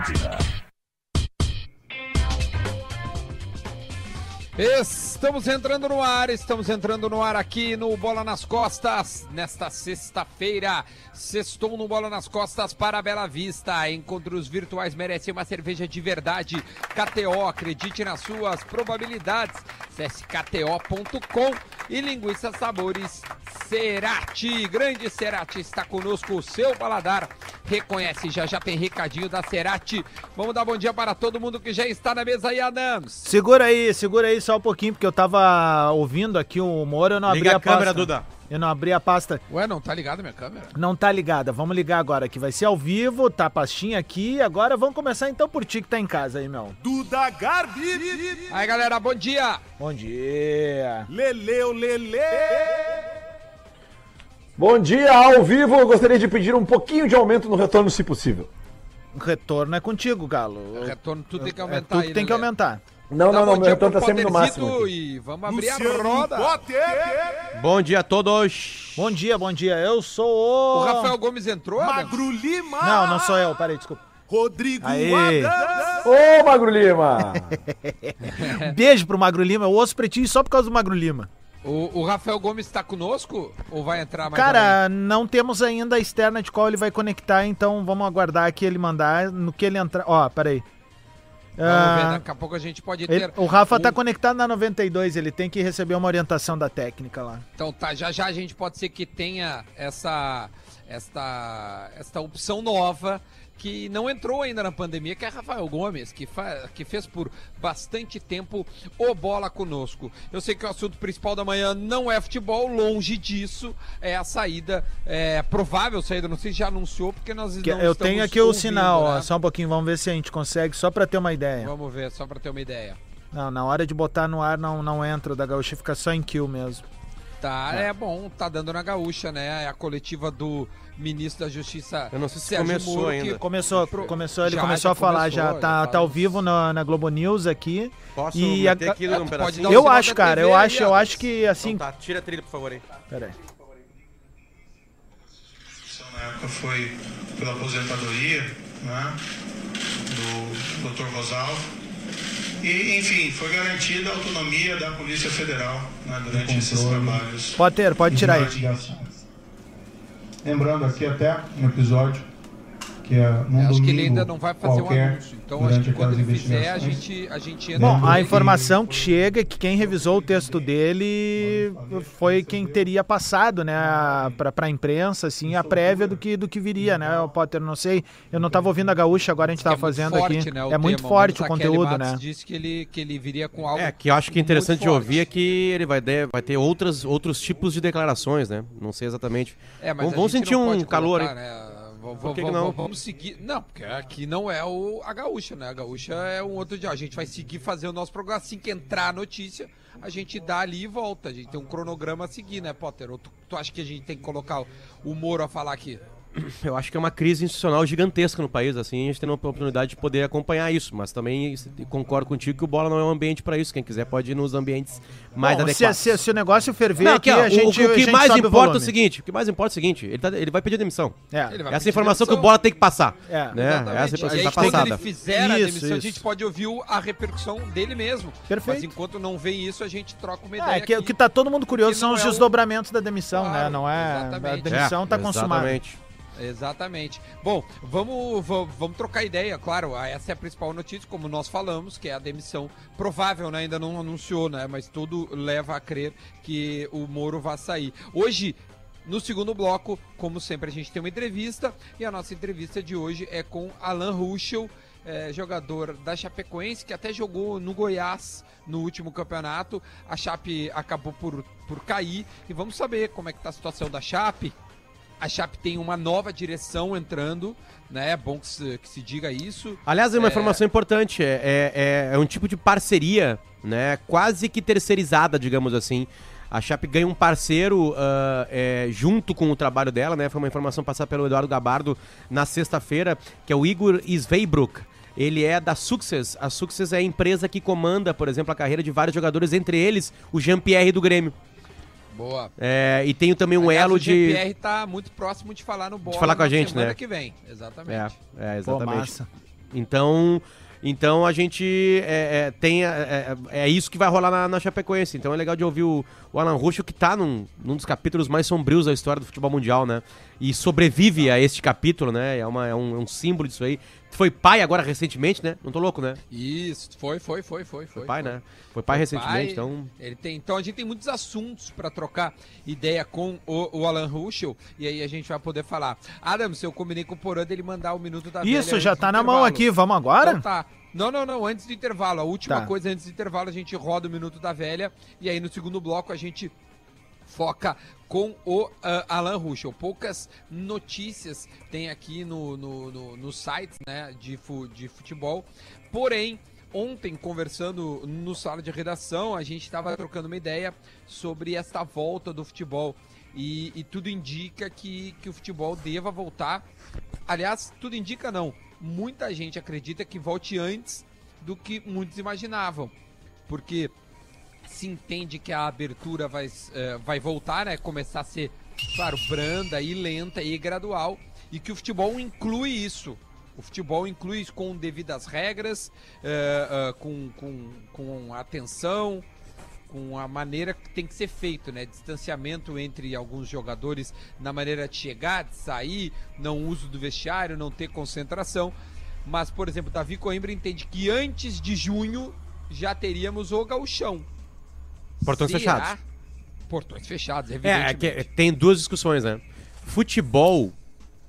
Atlântida. Estamos entrando no ar, estamos entrando no ar aqui no Bola nas Costas, nesta sexta-feira. Sextou no Bola nas Costas para Bela Vista. Encontros virtuais merecem uma cerveja de verdade. KTO, acredite nas suas probabilidades. Acesse kto.com e linguiça sabores Cerati. Grande Cerati está conosco, o seu paladar. Reconhece, já já tem recadinho da Cerati. Vamos dar bom dia para todo mundo que já está na mesa aí, Adams. Segura aí, segura aí só um pouquinho, porque eu tava ouvindo aqui o humor, eu não abri Liga a, a câmera, pasta. Duda. Eu não abri a pasta. Ué, não tá ligado minha câmera? Não tá ligada. Vamos ligar agora que vai ser ao vivo, tá a pastinha aqui. Agora vamos começar então por ti que tá em casa aí, meu. Duda Garbi. Aí, galera, bom dia. Bom dia. Leleu, Lele. Bom dia, ao vivo. Eu gostaria de pedir um pouquinho de aumento no retorno, se possível. Retorno é contigo, Galo. Retorno tudo tem que É aumentar tu aí, tem né, que aumentar. Não, não, não, meu dia retorno tá sempre no máximo. aqui. E vamos abrir a Luciano roda. Potter. Bom dia a todos. Bom dia, bom dia. Eu sou o. O Rafael Gomes entrou? Magro Lima. Não, não sou eu. Parei, desculpa. Rodrigo Aê. Adams. Ô, Magro Lima! Beijo pro Magro Lima. Eu ouço pretinho só por causa do Magro Lima. O, o Rafael Gomes está conosco ou vai entrar mais? Cara, não temos ainda a externa de qual ele vai conectar, então vamos aguardar aqui ele mandar. No que ele entrar. Ó, peraí. Vamos ver, Ah, daqui a pouco a gente pode ele- ter. o Rafa um- tá conectado na 92, ele tem que receber uma orientação da técnica lá. Então tá, já já a gente pode ser que tenha essa, esta, esta opção nova que não entrou ainda na pandemia, que é Rafael Gomes, que, que fez por bastante tempo o Bola conosco. Eu sei que o assunto principal da manhã não é futebol, longe disso, é a saída, é, provável saída, não sei se já anunciou, porque nós Que- eu tenho aqui o ouvindo, sinal, ó, né? só um pouquinho, vamos ver se a gente consegue, só pra ter uma ideia. Vamos ver, só pra ter uma ideia. Não, na hora de botar no ar não, não entra, o da gaúcha fica só em kill mesmo. Tá, é. bom, tá dando na gaúcha, né? É a coletiva do ministro da Justiça. Eu não sei se Sérgio começou Moro, ainda. que- Começou, Pro- começou, ele já, começou já a falar começou, já, já tá, tá ao faz- vivo na, na Globo News aqui. Posso E meter a- aqui tu pode pedacinho? Eu acho, cara, TV eu aí, acho, eu acho que assim. Então tá, tira a trilha, por favor, aí. Peraí. na época foi pela aposentadoria né, do Dr. Rosalvo. E, enfim, foi garantida a autonomia da Polícia Federal né, durante esses trabalhos. Potter, pode tirar aí. Lembrando aqui até um episódio que é num acho que ele ainda não vai fazer um qualquer, anúncio. Então acho que quando ele fizer, a gente, a gente entra. Bom, a informação que chega é que quem revisou o texto dele foi quem teria passado, né, pra, pra imprensa, assim, a prévia do que, do que viria, né, o Potter, não sei, eu não tava ouvindo a gaúcha, agora a gente que é tava muito fazendo forte, aqui. né, o é muito tema. forte o a conteúdo, Matos né. disse que ele, que ele viria com algo. É, que eu acho que é interessante muito de ouvir é que ele vai, de- vai ter outras, outros tipos de declarações, né? Não sei exatamente. É, mas Vamos- a sentir um calor colocar, aí. né? Por que não? Vamos seguir. Não, porque aqui não é o, a gaúcha, né? A gaúcha é um outro dia. A gente vai seguir fazer o nosso programa. Assim que entrar a notícia, a gente dá ali e volta. A gente tem um cronograma a seguir, né, Potter? Ou tu, tu acha que a gente tem que colocar o Moro a falar aqui? Eu acho que é uma crise institucional gigantesca no país, assim, a gente tem a oportunidade de poder acompanhar isso, mas também concordo contigo que o bola não é um ambiente para isso. Quem quiser pode ir nos ambientes mais Bom, se, adequados. se, se o negócio ferver Não, aqui, a o- gente, o, a que gente mais importa é o seguinte, o que mais importa é o seguinte, ele, tá- ele vai pedir demissão. É. Essa informação que o demissão. bola tem que passar. É. né? Exatamente. Essa informação aí, tá quando ele passada. fizer a Isso, demissão, a isso. gente pode ouvir o- a repercussão dele mesmo. Perfeito. Mas enquanto não vem isso, a gente troca uma É, ideia. que, o que tá todo mundo curioso são os é o- desdobramentos da demissão, né? Não é. A demissão tá consumada. Exatamente. Exatamente. Bom, vamos, vamos, vamos trocar ideia, claro. a- Essa é a principal notícia, como nós falamos, que é a demissão provável, né? Ainda não anunciou, né? Mas tudo leva a crer que o Moro vai sair. Hoje, no segundo bloco, como sempre, a gente tem uma entrevista. E a nossa entrevista de hoje é com Alan Ruschel, eh, jogador da Chapecoense, que até jogou no Goiás no último campeonato. A Chape acabou por, por cair. E vamos saber como é que tá a situação da Chape. A Chape tem uma nova direção entrando, né? É bom que se, que se diga isso. Aliás, é uma É. informação importante, é, é, é- é um tipo de parceria, né, quase que terceirizada, digamos assim. A Chape ganha um parceiro ah, é, junto com o trabalho dela, né? Foi uma informação passada pelo Eduardo Gabardo na sexta-feira, que é o Igor Sveibruck. Ele é da Success. A Success é a empresa que comanda, por exemplo, a carreira de vários jogadores, entre eles o Jean-Pierre do Grêmio. Boa. É, e tem também um Aliás, elo o de. GPR tá muito próximo de falar no bola falar com a gente, semana né? que vem. É, Exatamente. é, Pô, exatamente. massa. Então, então a gente é, é, tem. É, é, é isso que vai rolar na, na Chapecoense. Então é legal de ouvir o, o Alan Ruschel, que tá num, num dos capítulos mais sombrios da história do futebol mundial, né? E sobrevive a este capítulo, né? É, uma, é, um, é um símbolo disso aí. Foi pai agora recentemente, né? Não tô louco, né? Isso, foi, foi, foi, foi. Foi pai, né? Foi pai recentemente, pai, então. Ele tem, então a gente tem muitos assuntos para trocar ideia com o, o, Alan Ruschel e aí a gente vai poder falar. Adams, eu combinei com o Porã dele mandar o minuto da Isso, já tá na mão aqui, vamos agora? Então tá. Não, não, não, antes do intervalo. A última Tá. coisa antes do intervalo, a gente roda o minuto da velha e aí no segundo bloco a gente foca com o ah, Alan Ruschel. Poucas notícias tem aqui no, no, no, no site né, de, fu- de futebol. Porém, ontem, conversando no sala de redação, a gente estava trocando uma ideia sobre esta volta do futebol. E, e tudo indica que, que o futebol deva voltar. Aliás, tudo indica não. Muita gente acredita que volte antes do que muitos imaginavam. Porque se entende que a abertura vai, eh, vai voltar, né? Começar a ser, claro, branda e lenta e gradual. E que o futebol inclui isso. O futebol inclui isso com devidas regras, eh, eh, com, com, com atenção, com a maneira que tem que ser feito, né? Distanciamento entre alguns jogadores na maneira de chegar, de sair, não uso do vestiário, não ter concentração. Mas, por exemplo, Davi Coimbra entende que antes de junho já teríamos o gauchão. Portões Será? fechados. Portões fechados, É, é evidentemente. que tem duas discussões, né? Futebol,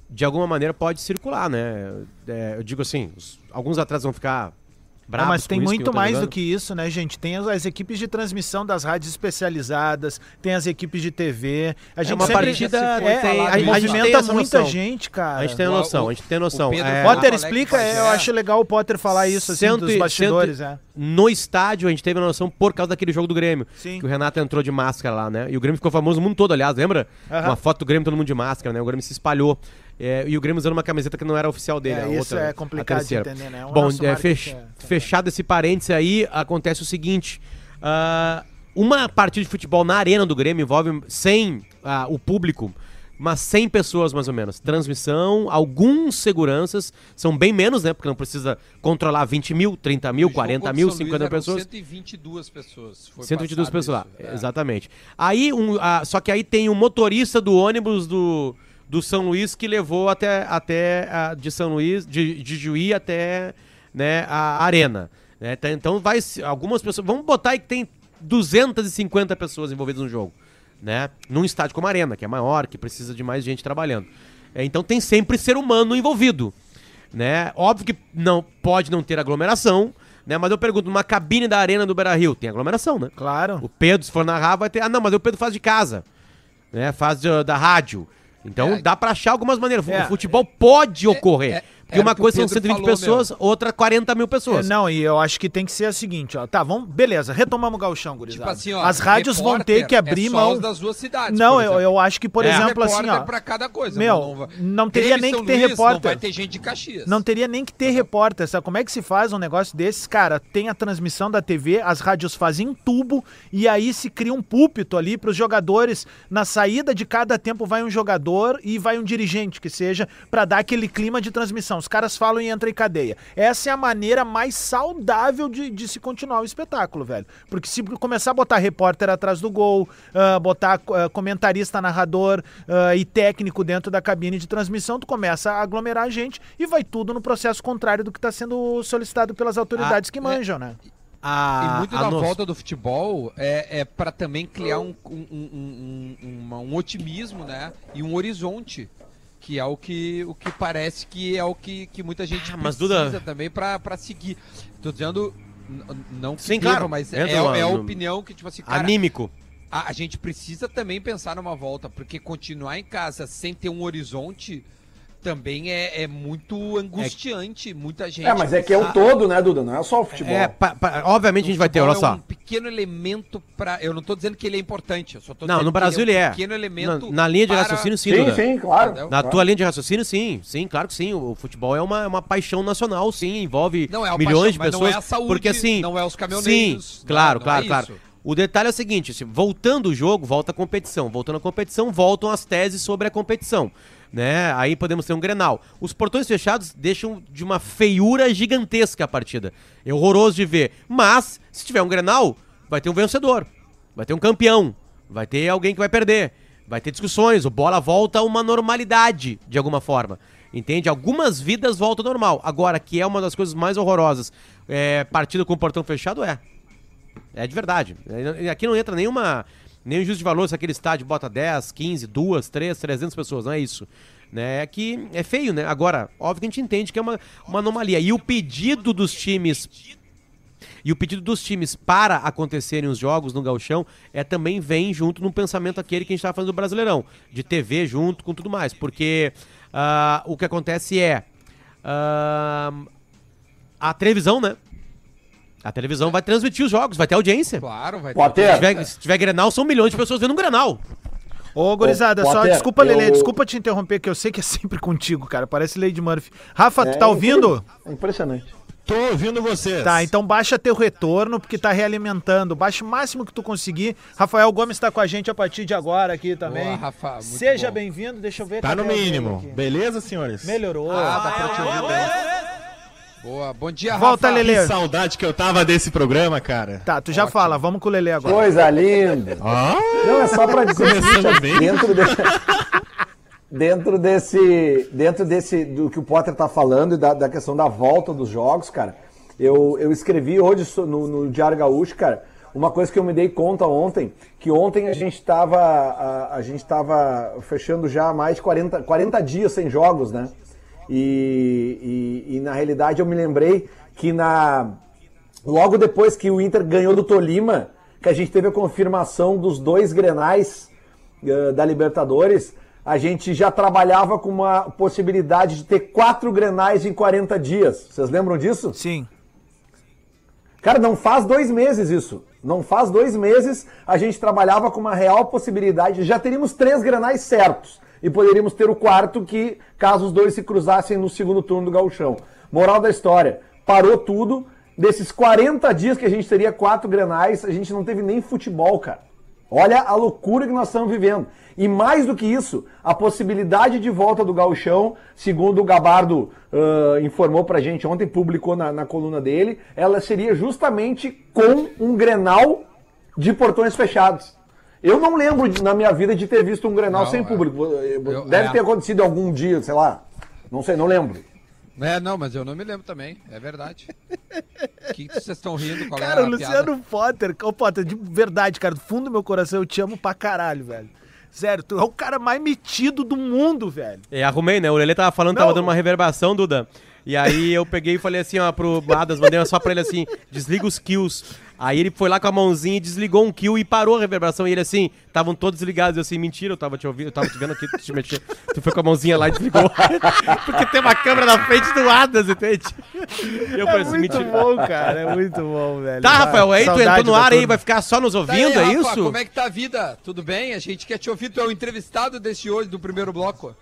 de alguma maneira, pode circular, né? É, eu digo assim, os- alguns atletas vão ficar Não, mas tem isso muito mais do que isso, né, gente? Tem as, as equipes de transmissão das rádios especializadas, tem as equipes de TV. A gente uma sempre partida, é, tem- a, a movimenta tem essa muita noção. gente, cara. A gente tem O- noção, o- a gente tem noção. o É, Potter explica, é, eu acho legal o Potter falar isso, assim, Cento dos e- bastidores, cento é. No estádio, a gente teve a noção por causa daquele jogo do Grêmio. Sim. Que o Renato entrou de máscara lá, né? E o Grêmio ficou famoso no mundo todo, aliás, lembra? Aham. Uma foto do Grêmio, todo mundo de máscara, né? O Grêmio se espalhou. É, e o Grêmio usando uma camiseta que não era oficial dele. É, a isso outra, é a complicado de entender, né? O Bom, nosso é, fech- é- fechado esse parênteses aí, acontece o seguinte. ah, uma partida de futebol na arena do Grêmio envolve 100, ah, o público, mas 100 pessoas mais ou menos. Transmissão, alguns seguranças, são bem menos, né? Porque não precisa controlar 20 mil, 30 mil, No jogo 40 contra mil, São Luís 50 eram pessoas. 122 pessoas. Foi 122 passado pessoas isso, é. exatamente. Aí, um, ah, só que aí tem o motorista do ônibus do, do São Luís que levou até, até ah, de São Luís, de, de Juí até né, a arena. né? Tá, Então vai algumas pessoas, vamos botar aí que tem 250 pessoas envolvidas no jogo, né? Num estádio como a Arena, que é maior, que precisa de mais gente trabalhando. É, então tem sempre ser humano envolvido, né? Óbvio que não pode não ter aglomeração, né? Mas eu pergunto, numa cabine da Arena do Beira-Rio, tem aglomeração, né? Claro. O Pedro, se for narrar, vai ter. Ah, não, mas o Pedro faz de casa. Né? Faz de- da rádio. Então É. dá pra achar algumas maneiras. É. O futebol pode ocorrer. É- porque era uma o coisa são Pedro 120 falou, pessoas, outra 40 mil pessoas. É, Não, e eu acho que tem que ser o seguinte, ó. Tá, vamos, beleza, retomamos o gauchão, gurizada. Tipo assim, ó, As rádios vão ter que abrir é mão. das duas cidades. Não, eu, eu acho que, por É. exemplo, assim, ó. pra cada coisa. Meu, não, não teria Grêmio nem que ter Luís, repórter. Não vai ter gente de Caxias. Não teria nem que ter repórter, sabe? Como é que se faz um negócio desses? Cara, tem a transmissão da TV, as rádios fazem em tubo e aí se cria um púlpito ali para os jogadores. Na saída de cada tempo vai um jogador e vai um dirigente que seja para dar aquele clima de transmissão. Os caras falam e entra em cadeia. Essa é a maneira mais saudável de, de se continuar o espetáculo, velho. Porque se começar a botar repórter atrás do gol, ah, botar ah, comentarista, narrador ah, e técnico dentro da cabine de transmissão, tu começa a aglomerar a gente e vai tudo no processo contrário do que está sendo solicitado pelas autoridades que manjam, né? A, E muito a da volta do futebol é, é para também criar um, um, um, um- um otimismo, né? E um horizonte. Que é o que, o que parece que é o que, que muita gente Ah, mas, precisa Duda- também pra pra seguir. Tô dizendo, não que Sim, deva, claro. mas é, é lá a no- opinião que, tipo assim, cara, Anímico. a, a gente precisa também pensar numa volta, porque continuar em casa sem ter um horizonte também é, é muito angustiante. Muita gente. É, mas é que é o todo, né, Duda? Não é só o futebol. É, obviamente a gente vai ter, olha só. É um pequeno elemento para. Eu não tô dizendo que ele é importante. Eu só tô Não, no que Brasil ele um é. pequeno elemento. Na, na linha de para- raciocínio, sim, sim, Duda. sim, claro. Na claro. tua linha de raciocínio, sim. Sim, claro que sim. O futebol é uma, é uma paixão nacional, sim. Envolve Não é milhões paixão, de mas não pessoas. é a saúde, porque assim. não é os caminhoneiros, Sim, né? claro, Não claro, é claro. isso. O detalhe é o seguinte, voltando o jogo, volta a competição. Voltando a competição, voltam as teses sobre a competição. Né? Aí podemos ter um Grenal. Os portões fechados deixam de uma feiura gigantesca a partida. É horroroso de ver. Mas, se tiver um Grenal, vai ter um vencedor. Vai ter um campeão. Vai ter alguém que vai perder. Vai ter discussões. O bola volta a uma normalidade, de alguma forma. Entende? Algumas vidas voltam ao normal. Agora, que é uma das coisas mais horrorosas, é, partida com o portão fechado, é. É de verdade. É, Aqui não entra nenhuma. Nenhum juízo de valor se aquele estádio bota 10, 15, 2, 3, 300 pessoas. Não é isso. Né? É que é feio, né? Agora, óbvio que a gente entende que é uma, uma anomalia. E o pedido dos times. E o pedido dos times para acontecerem os jogos no Galchão é também vem junto no pensamento aquele que a gente estava falando do Brasileirão, de TV junto com tudo mais. Porque ah, o que acontece é. ah, a televisão, né? A televisão vai transmitir os jogos, vai ter audiência. Claro, vai Potter. Se tiver, se tiver Grenal, são milhões de pessoas vendo um Grenal. Ô, gurizada, Ô, só Potter, desculpa, Lele, eu- desculpa te interromper, que eu sei que é sempre contigo, cara. Parece Lady Murphy. Rafa, tu É tá ouvindo? É impressionante. Tô ouvindo vocês. Tá, então baixa teu retorno, porque tá realimentando. Baixa o máximo que tu conseguir. Rafael Gomes tá com a gente a partir de agora aqui também. Boa, Rafa, muito Seja bem-vindo, deixa eu ver. Tá no mínimo. Beleza, senhores? Melhorou. Ah, dá pra te ouvir bem. Boa, bom dia, Volta, Rafa. Lele. Que saudade que eu tava desse programa, cara. Tá, tu já fala, vamos com o Lele agora. Coisa linda. Ó, Não, é só pra dizer bem. dentro desse, dentro desse, dentro desse, do que o Potter tá falando e da, da questão da volta dos jogos, cara, eu, eu escrevi hoje no, no Diário Gaúcho, cara, uma coisa que eu me dei conta ontem, que ontem a gente tava, a, a gente tava fechando já mais de 40, 40 dias sem jogos, né? E, e, e na realidade eu me lembrei que na, Logo depois que o Inter ganhou do Tolima, que a gente teve a confirmação dos dois grenais eh, da Libertadores, a gente já trabalhava com uma possibilidade de ter quatro grenais em 40 dias. Vocês lembram disso? Sim. Cara, não faz dois meses isso. Não faz dois meses a gente trabalhava com uma real possibilidade. Já teríamos três granais certos. E poderíamos ter o quarto que, caso os dois se cruzassem no segundo turno do gauchão. Moral da história, parou tudo. Desses 40 dias que a gente teria quatro granais, a gente não teve nem futebol, cara. Olha a loucura que nós estamos vivendo. E mais do que isso, a possibilidade de volta do gauchão, segundo o Gabardo ah, informou pra gente ontem, publicou na, na coluna dele, ela seria justamente com um Grenal de portões fechados. Eu não lembro de- na minha vida de ter visto um Grenal Não, sem é. público. Eu- Deve é. ter acontecido algum dia, sei lá. Não sei, não lembro. É, não, mas eu não me lembro também, é verdade. O que vocês estão rindo? Qual Cara, é o a Luciano piada? Potter, ô Potter, de verdade, cara, do fundo do meu coração, eu te amo pra caralho, velho. Sério, tu é o cara mais metido do mundo, velho. É, arrumei, né? O Lelê tava falando, Não. tava dando uma reverbação, Duda. E aí eu peguei e falei assim, ó, pro Adas, mandei só pra ele assim, desliga os kills. Aí ele foi lá com a mãozinha e desligou um kill e parou a reverberação. E ele assim, estavam todos desligados. Eu assim, mentira, eu tava te ouvindo, eu tava te vendo aqui, tu te mexer. Tu foi com a mãozinha lá e desligou. Porque tem uma câmera na frente do Adas, entende? E eu falei É assim, muito mentira. bom, cara, é muito bom, velho. Tá, Rafael, aí tu entrou no ar aí, vai ficar só nos Tá ouvindo, aí, é Rafa, isso? Como é que tá a vida? Tudo bem? A gente quer te ouvir, tu é o entrevistado desse hoje, do primeiro bloco.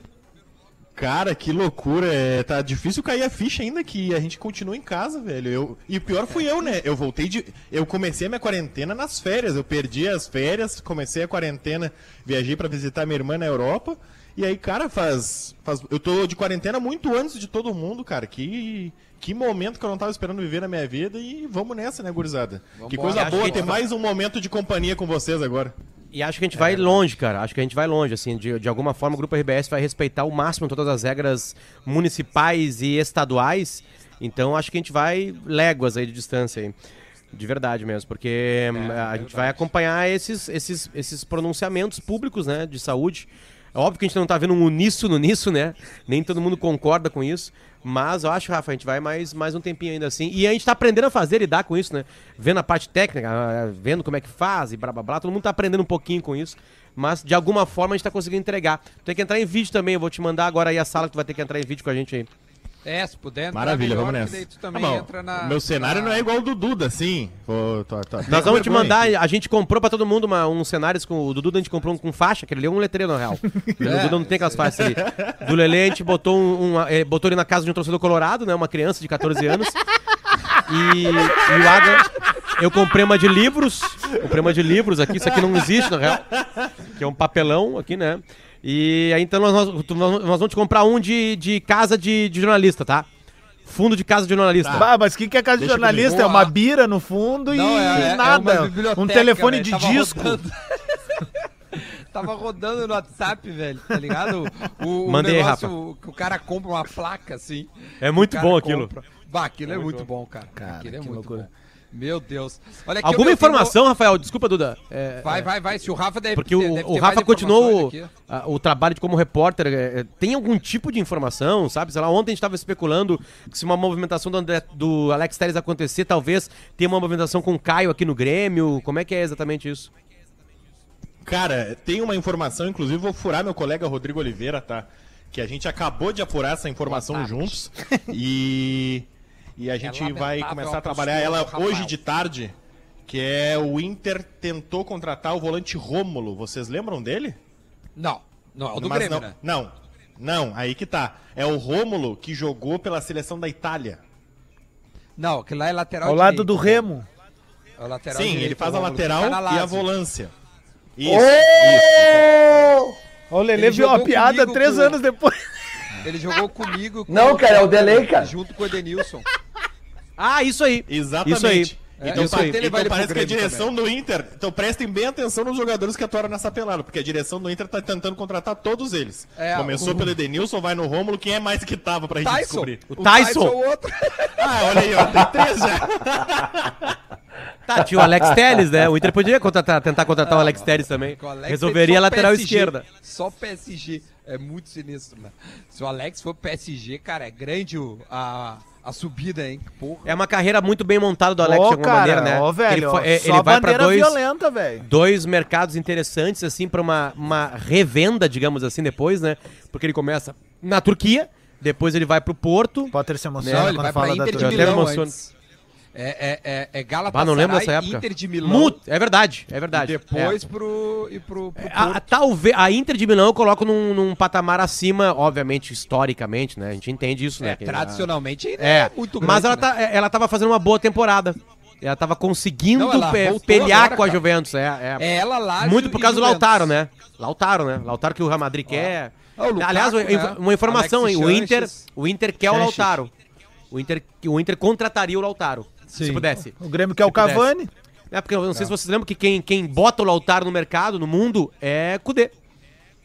Cara, que loucura. É, tá difícil cair a ficha ainda que a gente continua em casa, velho. Eu, e o pior fui eu, né? Eu voltei de. Eu comecei a minha quarentena nas férias. Eu perdi as férias, comecei a quarentena, viajei pra visitar minha irmã na Europa. E aí, cara, faz, faz. Eu tô de quarentena muito antes de todo mundo, cara. Que. Que momento que eu não tava esperando viver na minha vida e vamos nessa, né, gurizada? que coisa boa ter mais um momento de companhia com vocês agora. E acho que a gente vai longe, cara. Acho que a gente vai longe, assim. De, de alguma forma, o Grupo RBS vai respeitar ao máximo todas as regras municipais e estaduais. Então, acho que a gente vai léguas aí de distância aí. De verdade mesmo, porque hum, a gente vai acompanhar esses, esses, esses pronunciamentos públicos, né, de saúde. É óbvio que a gente não tá vendo um uníssono nisso, né? Nem todo mundo concorda com isso. Mas eu acho, Rafa, a gente vai mais, mais um tempinho ainda assim. E a gente tá aprendendo a fazer, lidar com isso, né? Vendo a parte técnica, vendo como é que faz e blá blá blá. Todo mundo tá aprendendo um pouquinho com isso. Mas de alguma forma a gente tá conseguindo entregar. Tem que entrar em vídeo também. Eu vou te mandar agora aí a sala que tu vai ter que entrar em vídeo com a gente aí. É, se puder Maravilha, melhor, vamos que nessa. Tá bom, entra na... meu cenário na- não é igual o do Duda, assim. Pô, tô- tô- Nós tô com vamos te mandar, a gente comprou pra todo mundo uma, uns cenários com o Dudu, a gente comprou um com faixa, aquele ali é um letreiro na real. O É, Dudu não tem aquelas faixas ali. Do Lele a gente botou, um, um- eh, botou ele na casa de um torcedor colorado, né? Uma criança de 14 anos. E, e o Adam, eu comprei uma de livros o programa de livros aqui, isso aqui não existe, na real. Que é um papelão aqui, né? E aí então nós, nós, nós vamos te comprar um de, de casa de, de jornalista, tá? Fundo de casa de jornalista. Bah, mas o que, que é casa de Deixa jornalista? comigo. É uma bira no fundo Não, e é- é- é nada. biblioteca, um telefone de disco. Tava rodando no WhatsApp, velho, tá ligado? O, o Mandei, negócio que o cara compra uma placa assim. É muito o bom aquilo. compra. Bah, aquilo é muito bom, cara. Cara, aquilo é muito loucura. bom. Meu Deus. Olha aqui, Alguma informação, Rafael? Desculpa, Duda. É, Vai, vai, vai. Se o Rafa deve Porque o, deve o ter Rafa continuou o trabalho de como repórter. é, é, tem algum tipo de informação, sabe? Sei lá, ontem a gente estava especulando que se uma movimentação do, André- do Alex Telles acontecer, talvez tenha uma movimentação com o Caio aqui no Grêmio. Como é que é exatamente isso? Cara, tem uma informação, inclusive vou furar meu colega Rodrigo Oliveira, tá? Que a gente acabou de apurar essa informação juntos. E, e a gente vai lamentável começar a a trabalhar ela hoje de tarde. Que é o Inter tentou contratar o volante Rômulo. Vocês lembram dele? Não, não, é o do Mas Grêmio, não, né? não, não, aí que tá. É o Rômulo que jogou pela seleção da Itália. Não, aquele lá é lateral Ao lado direito. do Remo. É o lateral Sim, direito, ele faz a que lateral e a volância. Isso. Ó, o Lelê Ele viu a jogou piada comigo três com- anos depois. Ele jogou comigo. com Não, cara, é o delay, cara. Junto com o Edenilson. Ah, isso aí. Exatamente. Isso aí. Então, isso pa- aí. Ele então vai pro parece que a Grêmio direção do Inter. Então prestem bem atenção nos jogadores que atuaram nessa pelada, porque a direção do Inter tá tentando contratar todos eles. É, Começou o- pelo Edenilson, vai no Rômulo, quem é mais que tava pra gente Tyson. descobrir? O Tyson. é o outro. Ah, olha aí, ó, tem três já. Tá, tinha o Alex Telles, né? O Inter podia contratar- tentar contratar o Alex Telles também. O Alex Resolveria a lateral PSG, esquerda. Só PSG. É muito sinistro, né? Se o Alex for PSG, cara, é grande o- a, a subida, hein? Porra. É uma carreira muito bem montada do Alex Ó, de alguma cara, maneira, né? ó, velho, ele, ó, foi- é, só ele vai pra bandeira dois, violenta, velho. dois mercados interessantes, assim, pra uma, uma revenda, digamos assim, depois, né? Porque ele começa na Turquia, depois ele vai pro Porto. Potter se emociona Não, ele quando vai pra fala da Inter de até Turquia. me Milão. É, é, é, é Galatasaray, não lembro dessa época. Inter de Milão. Mu- é verdade, é verdade. E depois É. pro, e pro, pro A, talvez a Inter de Milão eu coloco num, num patamar acima, obviamente, historicamente, né? A gente entende isso, né? É, Que- tradicionalmente É, é, muito grande, mas ela, né? tá, ela tava fazendo uma boa temporada. Ela tava conseguindo Não, ela pelear agora, com a cara. Juventus. É, é. É ela lá. Muito por causa do Lautaro, né? Lautaro, né? Lautaro que o Real Madrid quer. Ah, Lukaku, Aliás, uma, né? uma informação, hein? O Inter, o Inter quer o. Lautaro. O Inter, o Inter contrataria o Lautaro, se Sim. pudesse. O Grêmio quer o Se pudesse. Cavani. É, porque eu não sei se vocês lembram que quem, quem bota o Lautaro no mercado, no mundo, é Kudê.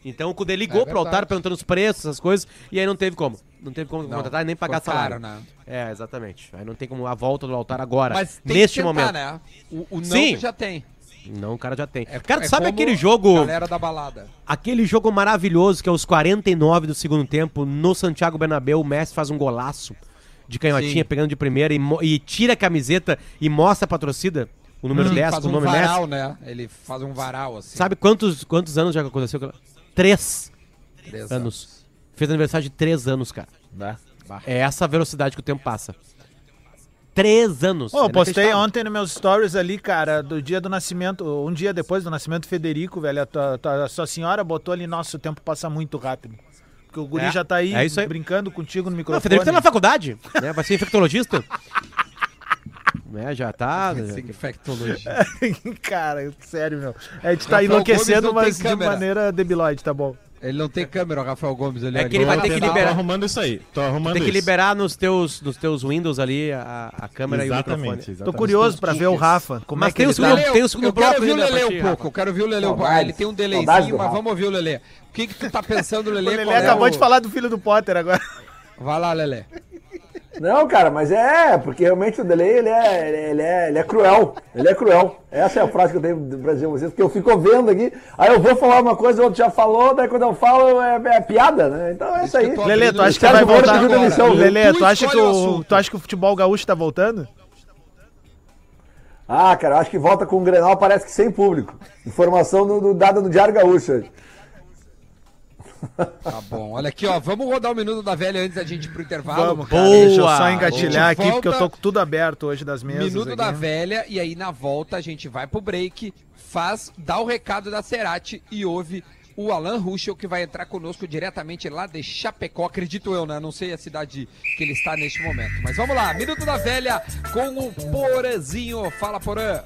Então o Kudê ligou É pro Lautaro perguntando os preços, essas coisas, e aí não teve como. Não teve como Não, contratar e nem pagar salário. caro, né? É, exatamente. Aí não tem como a volta do Lautaro agora, Mas tem neste que tentar, momento. né? O, o não Sim. já tem. Não, o cara já tem. É, cara, é sabe aquele jogo, Galera da balada. aquele jogo maravilhoso que é os 49 do segundo tempo, no Santiago Bernabéu, o Messi faz um golaço de canhotinha Sim. pegando de primeira e, e tira a camiseta e mostra pra torcida o número 10 faz com o um nome Messi. varal, né? Ele faz um varal, assim. Sabe quantos, quantos anos já aconteceu? Três Três anos. Fez aniversário de três anos, cara. É essa a velocidade que o tempo passa. Três anos. Pô, eu É postei ontem nos meus stories ali, cara, do dia do nascimento, um dia depois do nascimento do Federico, velho. A, tua- tua- a sua senhora botou ali, nossa, o tempo passa muito rápido. Porque o guri É, já tá aí, é isso aí. brincando contigo no Não, o microfone. Federico tá na faculdade, né? Vai ser infectologista. é, já tá. Infectologia. cara, sério, meu. A gente tá enlouquecendo, mas de maneira debilóide, tá bom. Ele não tem câmera, o Rafael Gomes. Ele É que ele vai ter que Tô liberar. arrumando isso aí. Tô arrumando Tem que isso. liberar nos teus, nos teus Windows ali a, a câmera e o Exatamente, microfone. exatamente. Tô curioso pra ver o Rafa. Como Mas é que tem ele o tá. segundo- tem o segundo eu quero bloco ouvir o ainda pra Lele um pouco, eu quero ouvir o Lele um pouco. Ah, ele tem um delayzinho, mas vamos ouvir o Lele. O que que tu tá pensando, O Lele? Lelê Qual é acabou o- de falar do filho do Potter agora. Vai lá, Lele. Não, cara, mas é, porque realmente o delay, ele é, ele é, ele é, ele é cruel. Ele é cruel. Essa é a frase que eu tenho pra dizer a vocês, porque eu fico vendo aqui, aí eu vou falar uma coisa, o outro já falou, daí quando eu falo é, é piada, né? Então é isso aí. Lelê, tu acha que vai voltar? viu? Lelê, Tu tu acha que o tu acha que o futebol gaúcho tá voltando? Ah, cara, eu acho que volta com o Grenal, parece que sem público. Informação no, no- dada no Diário Gaúcho. Tá bom. Olha aqui, ó. Vamos rodar o minuto da velha antes da gente ir pro intervalo. Vamos, cara. Boa! Deixa eu só engatilhar aqui, porque eu tô com tudo aberto hoje das mesas. Minuto aqui. da velha, e aí na volta a gente vai pro break, faz, dá o recado da Cerati e ouve o Alan Ruschel, que vai entrar conosco diretamente lá de Chapecó, acredito eu, né? Não sei a cidade que ele está neste momento. Mas vamos lá, Minuto da Velha com o Porazinho. Fala, Porã.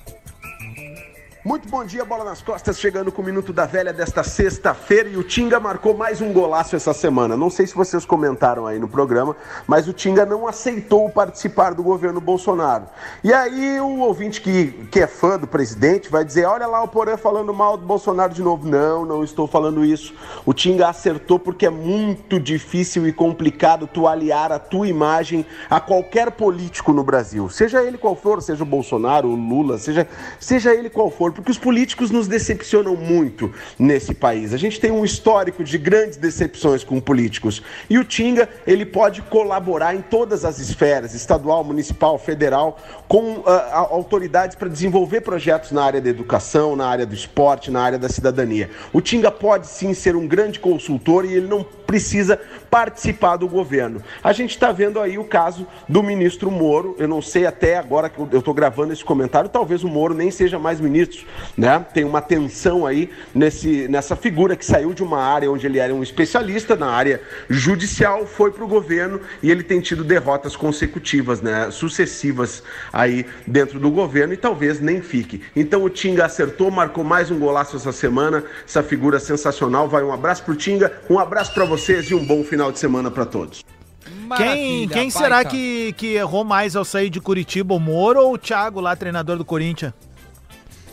Muito bom dia, bola nas costas, chegando com o Minuto da Velha desta sexta-feira e o Tinga marcou mais um golaço essa semana. Não sei se vocês comentaram aí no programa, mas o Tinga não aceitou participar do governo Bolsonaro. E aí o ouvinte que, que é fã do presidente vai dizer: olha lá o Porã falando mal do Bolsonaro de novo. Não, não estou falando isso. O Tinga acertou porque é muito difícil e complicado tu aliar a tua imagem a qualquer político no Brasil. Seja ele qual for, seja o Bolsonaro, o Lula, seja, seja ele qual for, porque os políticos nos decepcionam muito nesse país. A gente tem um histórico de grandes decepções com políticos. E o Tinga, ele pode colaborar em todas as esferas, estadual, municipal, federal, com ah, autoridades para desenvolver projetos na área da educação, na área do esporte, na área da cidadania. O Tinga pode sim ser um grande consultor e ele não precisa participar do governo. A gente está vendo aí o caso do ministro Moro. Eu não sei até agora que eu estou gravando esse comentário, talvez o Moro nem seja mais ministro, né? Tem uma tensão aí nesse, nessa figura que saiu de uma área onde ele era um especialista na área judicial, foi para o governo e ele tem tido derrotas consecutivas, né? Sucessivas aí dentro do governo e talvez nem fique. Então o Tinga acertou, marcou mais um golaço essa semana. Essa figura sensacional. Vai um abraço pro Tinga, um abraço para vocês e um bom final de semana para todos. Quem, Maravilha, quem será que, que errou mais ao sair de Curitiba, o Moro ou o Thiago, lá, treinador do Corinthians?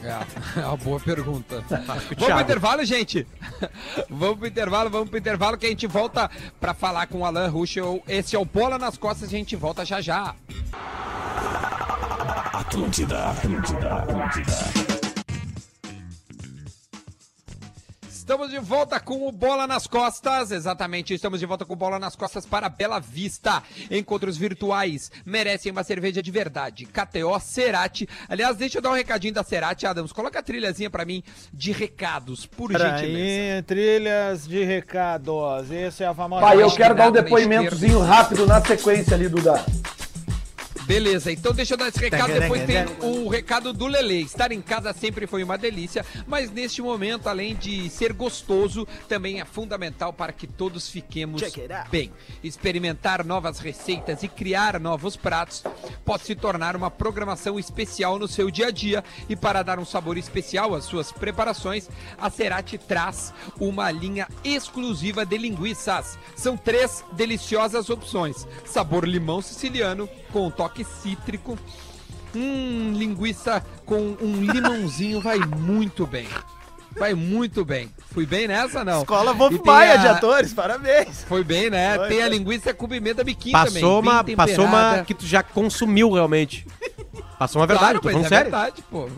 É, é uma boa pergunta. Vamos pro intervalo, gente? vamos pro intervalo, vamos pro intervalo que a gente volta pra falar com o Alan Ruschel. Esse é o Bola nas Costas, a gente volta já já. Atlântida, Atlântida, Atlântida. Estamos de volta com o Bola nas Costas, exatamente, estamos de volta com o Bola nas Costas para Bela Vista. Encontros virtuais merecem uma cerveja de verdade. KTO Cerati. Aliás, deixa eu dar um recadinho da Cerati, Adams. Coloca a trilhazinha para mim de recados, por gentileza. Peraí, trilhas de recados. Esse é a famosa. Pai, eu quero dar um depoimentozinho rápido na sequência ali, Duda. Beleza, então deixa eu dar esse recado, depois tem o recado do Lele. Estar em casa sempre foi uma delícia, mas neste momento, além de ser gostoso, também é fundamental para que todos fiquemos bem. Experimentar novas receitas e criar novos pratos pode se tornar uma programação especial no seu dia a dia e para dar um sabor especial às suas preparações, a Cerati traz uma linha exclusiva de linguiças. São três deliciosas opções: sabor limão siciliano com um toque cítrico. Hum, linguiça com um limãozinho vai muito bem. Vai muito bem. Fui bem nessa, não? Escola Wolf Maia a- de atores, parabéns. Foi bem, né? Foi, tem a linguiça com pimenta biquinho também. Passou bem uma, passou uma que tu já consumiu realmente. Passou uma verdade, claro, tô mas falando é sério. verdade, pô.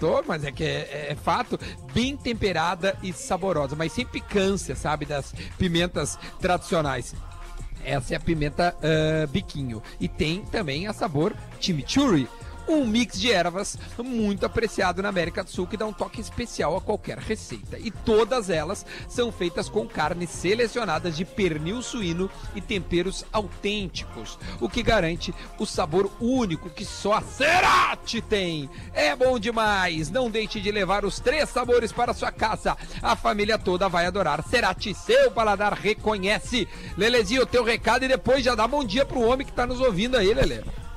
Tô, mas é que é, é fato, bem temperada e saborosa, mas sem picância, sabe, das pimentas tradicionais. Essa é a pimenta ah, biquinho. E tem também a sabor chimichurri. Um mix de ervas muito apreciado na América do Sul que dá um toque especial a qualquer receita. E todas elas são feitas com carnes selecionadas de pernil suíno e temperos autênticos, o que garante o sabor único que só a Cerati tem. É bom demais! Não deixe de levar os três sabores para sua casa. A família toda vai adorar. Cerati, seu paladar reconhece. Lelezinho, o teu recado e depois já dá bom dia pro homem que tá nos ouvindo aí, Lele.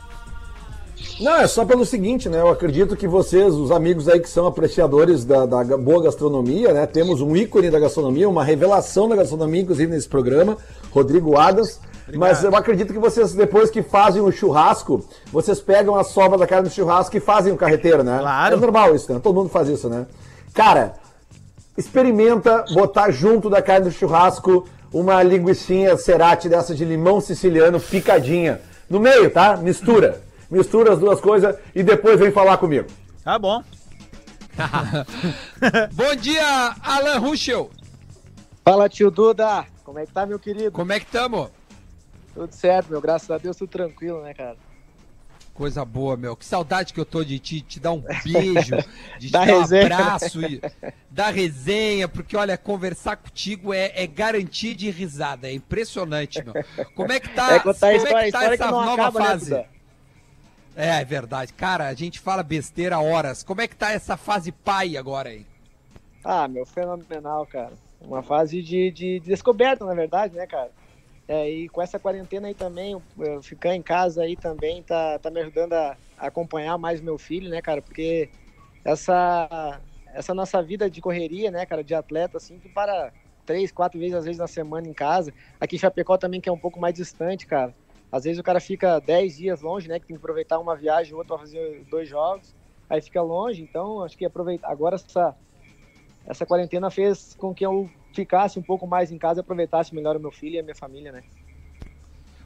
Não, é só pelo seguinte, né? Eu acredito que vocês, os amigos aí que são apreciadores da, da boa gastronomia, né? Temos um ícone da gastronomia, uma revelação da gastronomia, inclusive nesse programa, Rodrigo Adas. Mas eu acredito que vocês, depois que fazem o churrasco, vocês pegam a sobra da carne do churrasco e fazem o carreteiro, né? Claro. É normal isso, né? Todo mundo faz isso, né? Cara, experimenta botar junto da carne do churrasco uma linguiçinha cerati dessa de limão siciliano picadinha. No meio, tá? Mistura. Mistura as duas coisas e depois vem falar comigo. Tá bom. Bom dia, Alan Ruschel. Fala, tio Duda. Como é que tá, meu querido? Como é que tamo? Tudo certo, meu. Graças a Deus, tudo tranquilo, né, cara? Coisa boa, meu. Que saudade que eu tô de te, te dar um beijo, de te Da dar um resenha, né? abraço, e, da resenha, porque olha, conversar contigo é, é garantia de risada, é impressionante, meu. Como é que tá, é contar a como história, é que tá história essa que não nova acaba, fase? né? É, é verdade. Cara, a gente fala besteira horas. Como é que tá essa fase pai agora aí? Ah, meu, fenomenal, cara. Uma fase de, de descoberta, na verdade, né, cara? É, e com essa quarentena aí também, ficar em casa aí também tá, tá me ajudando a, a acompanhar mais meu filho, né, cara? Porque essa, essa nossa vida de correria, né, cara, de atleta, assim, que para três, quatro vezes, às vezes, na semana em casa. Aqui em Chapecó também, que é um pouco mais distante, cara. Às vezes o cara fica dez dias longe, né, que tem que aproveitar uma viagem, outra pra fazer dois jogos, aí fica longe, então acho que aproveitar. Agora essa, essa quarentena fez com que eu ficasse um pouco mais em casa e aproveitasse melhor o meu filho e a minha família, né.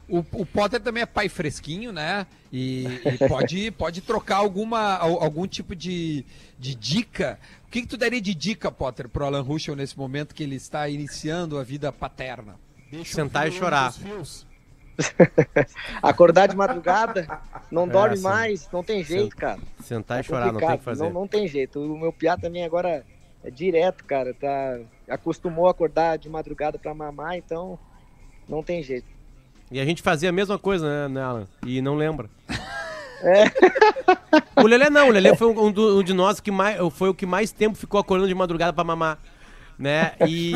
O, o Potter também é pai fresquinho, né? E, e pode, pode trocar alguma, al- algum tipo de, de dica. O que, que tu daria de dica, Potter, pro Alan Ruschel nesse momento que ele está iniciando a vida paterna? Sentar e chorar. Acordar de madrugada, não É, dorme sim. mais, não tem jeito, cara. Sentar É e chorar, não tem o que fazer. Não, não tem jeito. O meu piá também agora é direto, cara. Tá, acostumou a acordar de madrugada pra mamar, então não tem jeito. E a gente fazia a mesma coisa, né, né, Alan? E não lembra. É. O Lelê não, o Lelê foi um, do- um de nós que mais, foi o que mais tempo ficou acordando de madrugada pra mamar, né? E...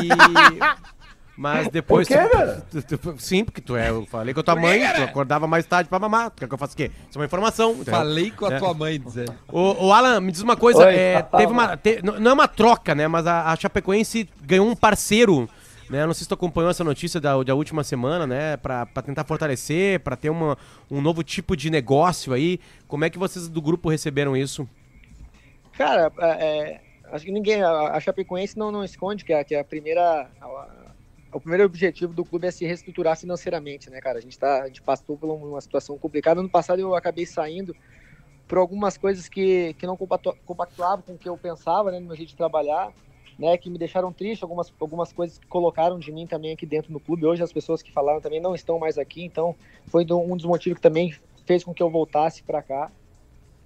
Mas depois... Por quê, tu- tu- tu- sim, porque tu é... Eu falei com a tua mãe, tu acordava mais tarde pra mamar. Tu quer que eu faça o quê? Isso é uma informação. entendeu? Falei com a É. tua mãe, dizer. Ô, ô, Alan, me diz uma coisa, Oi. é, teve uma, te- não não é uma troca, né, mas a, a Chapecoense ganhou um parceiro, né, não sei se tu acompanhou essa notícia da, da última semana, né, pra, pra tentar fortalecer, pra ter uma, um novo tipo de negócio aí, como é que vocês do grupo receberam isso? Cara, é, acho que ninguém. A, a Chapecoense não, não esconde que a, que a primeira. a- o primeiro objetivo do clube é se reestruturar financeiramente, né, cara? A gente, tá, a gente passou por uma situação complicada. Ano passado eu acabei saindo por algumas coisas que, que não compactu- compactuavam com o que eu pensava, né, no meu jeito de trabalhar, né, que me deixaram triste, algumas, algumas coisas que colocaram de mim também aqui dentro do clube. Hoje as pessoas que falaram também não estão mais aqui, então foi um dos motivos que também fez com que eu voltasse para cá.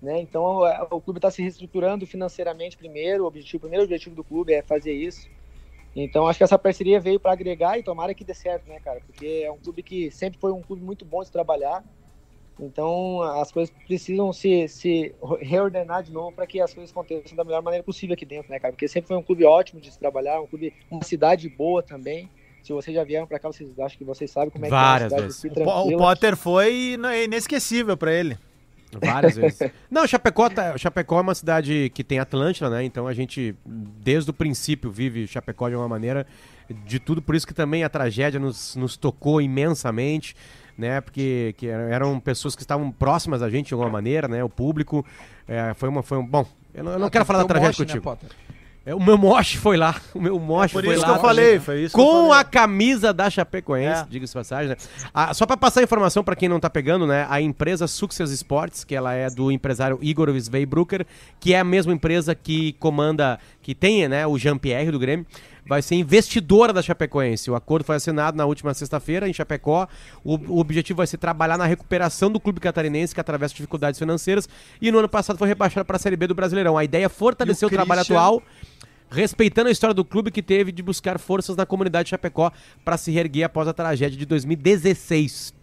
Né? Então é, o clube está se reestruturando financeiramente primeiro. O, objetivo, o primeiro objetivo do clube é fazer isso. Então acho que essa parceria veio para agregar e tomara que dê certo, né, cara? Porque é um clube que sempre foi um clube muito bom de trabalhar. Então as coisas precisam se, se reordenar de novo para que as coisas aconteçam da melhor maneira possível aqui dentro, né, cara? Porque sempre foi um clube ótimo de se trabalhar, um clube, uma cidade boa também. Se vocês já vieram para cá, vocês acho que vocês sabem como é Várias que é vezes. cidade aqui, O. Potter foi inesquecível pra ele. Várias vezes. Não, Chapecó, tá- Chapecó é uma cidade que tem Atlântida, né? Então a gente, desde o princípio, vive Chapecó de uma maneira de tudo. Por isso que também a tragédia nos, nos tocou imensamente, né? Porque que eram- pessoas que estavam próximas a gente de alguma maneira, né? O público. É, foi uma. Foi um, bom, eu não, eu não Ah, quero falar da tragédia né, contigo. Potter? É, o meu moche foi lá. O meu moche Por foi isso lá. que eu falei, foi isso Com a camisa da Chapecoense, É. diga-se passagem, né? Ah, só pra passar a informação pra quem não tá pegando, né? A empresa Success Sports, que ela é do empresário Igor Sveibrucker, que é a mesma empresa que comanda, que tem, né, o Jean-Pierre do Grêmio, vai ser investidora da Chapecoense. O acordo foi assinado na última sexta-feira em Chapecó. O, o objetivo vai ser trabalhar na recuperação do clube catarinense que atravessa dificuldades financeiras e no ano passado foi rebaixado para a Série B do Brasileirão. A ideia é fortalecer o, o trabalho Christian- atual respeitando a história do clube que teve de buscar forças na comunidade de Chapecó para se reerguer após a tragédia de 2016.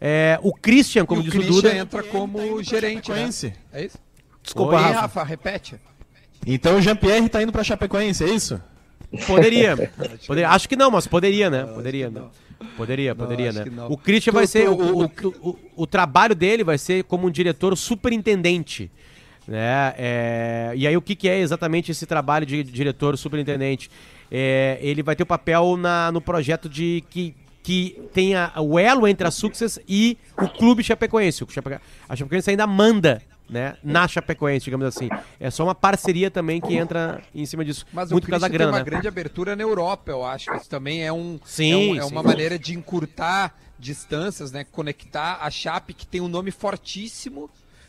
É, o Christian, como e o disse o Christian Duda, entra como gerente, né? É isso? Desculpa, Oi, Rafa. Rafa, repete. Então o Jean-Pierre tá indo pra Chapecoense, é isso? Poderia, poderia. Acho que não, mas poderia, né? Poderia, né? Poderia, Não, poderia, acho né? não. O Christian Tu- vai ser. tu- O, o, o- o, o trabalho dele vai ser como um diretor superintendente. Né? É, e aí, o que, que é exatamente esse trabalho de diretor superintendente? É, ele vai ter o papel na, no projeto de que, que tenha o elo entre a Success e o clube chapecoense. O Chapecoense ainda manda né, na Chapecoense, digamos assim. É só uma parceria também que entra em cima disso. Mas Muito o da Christian tem grana. uma grande abertura na Europa, eu acho. Isso também é um Sim, é, um- é sim. uma maneira de encurtar distâncias, né? Conectar a Chape, que tem um nome fortíssimo.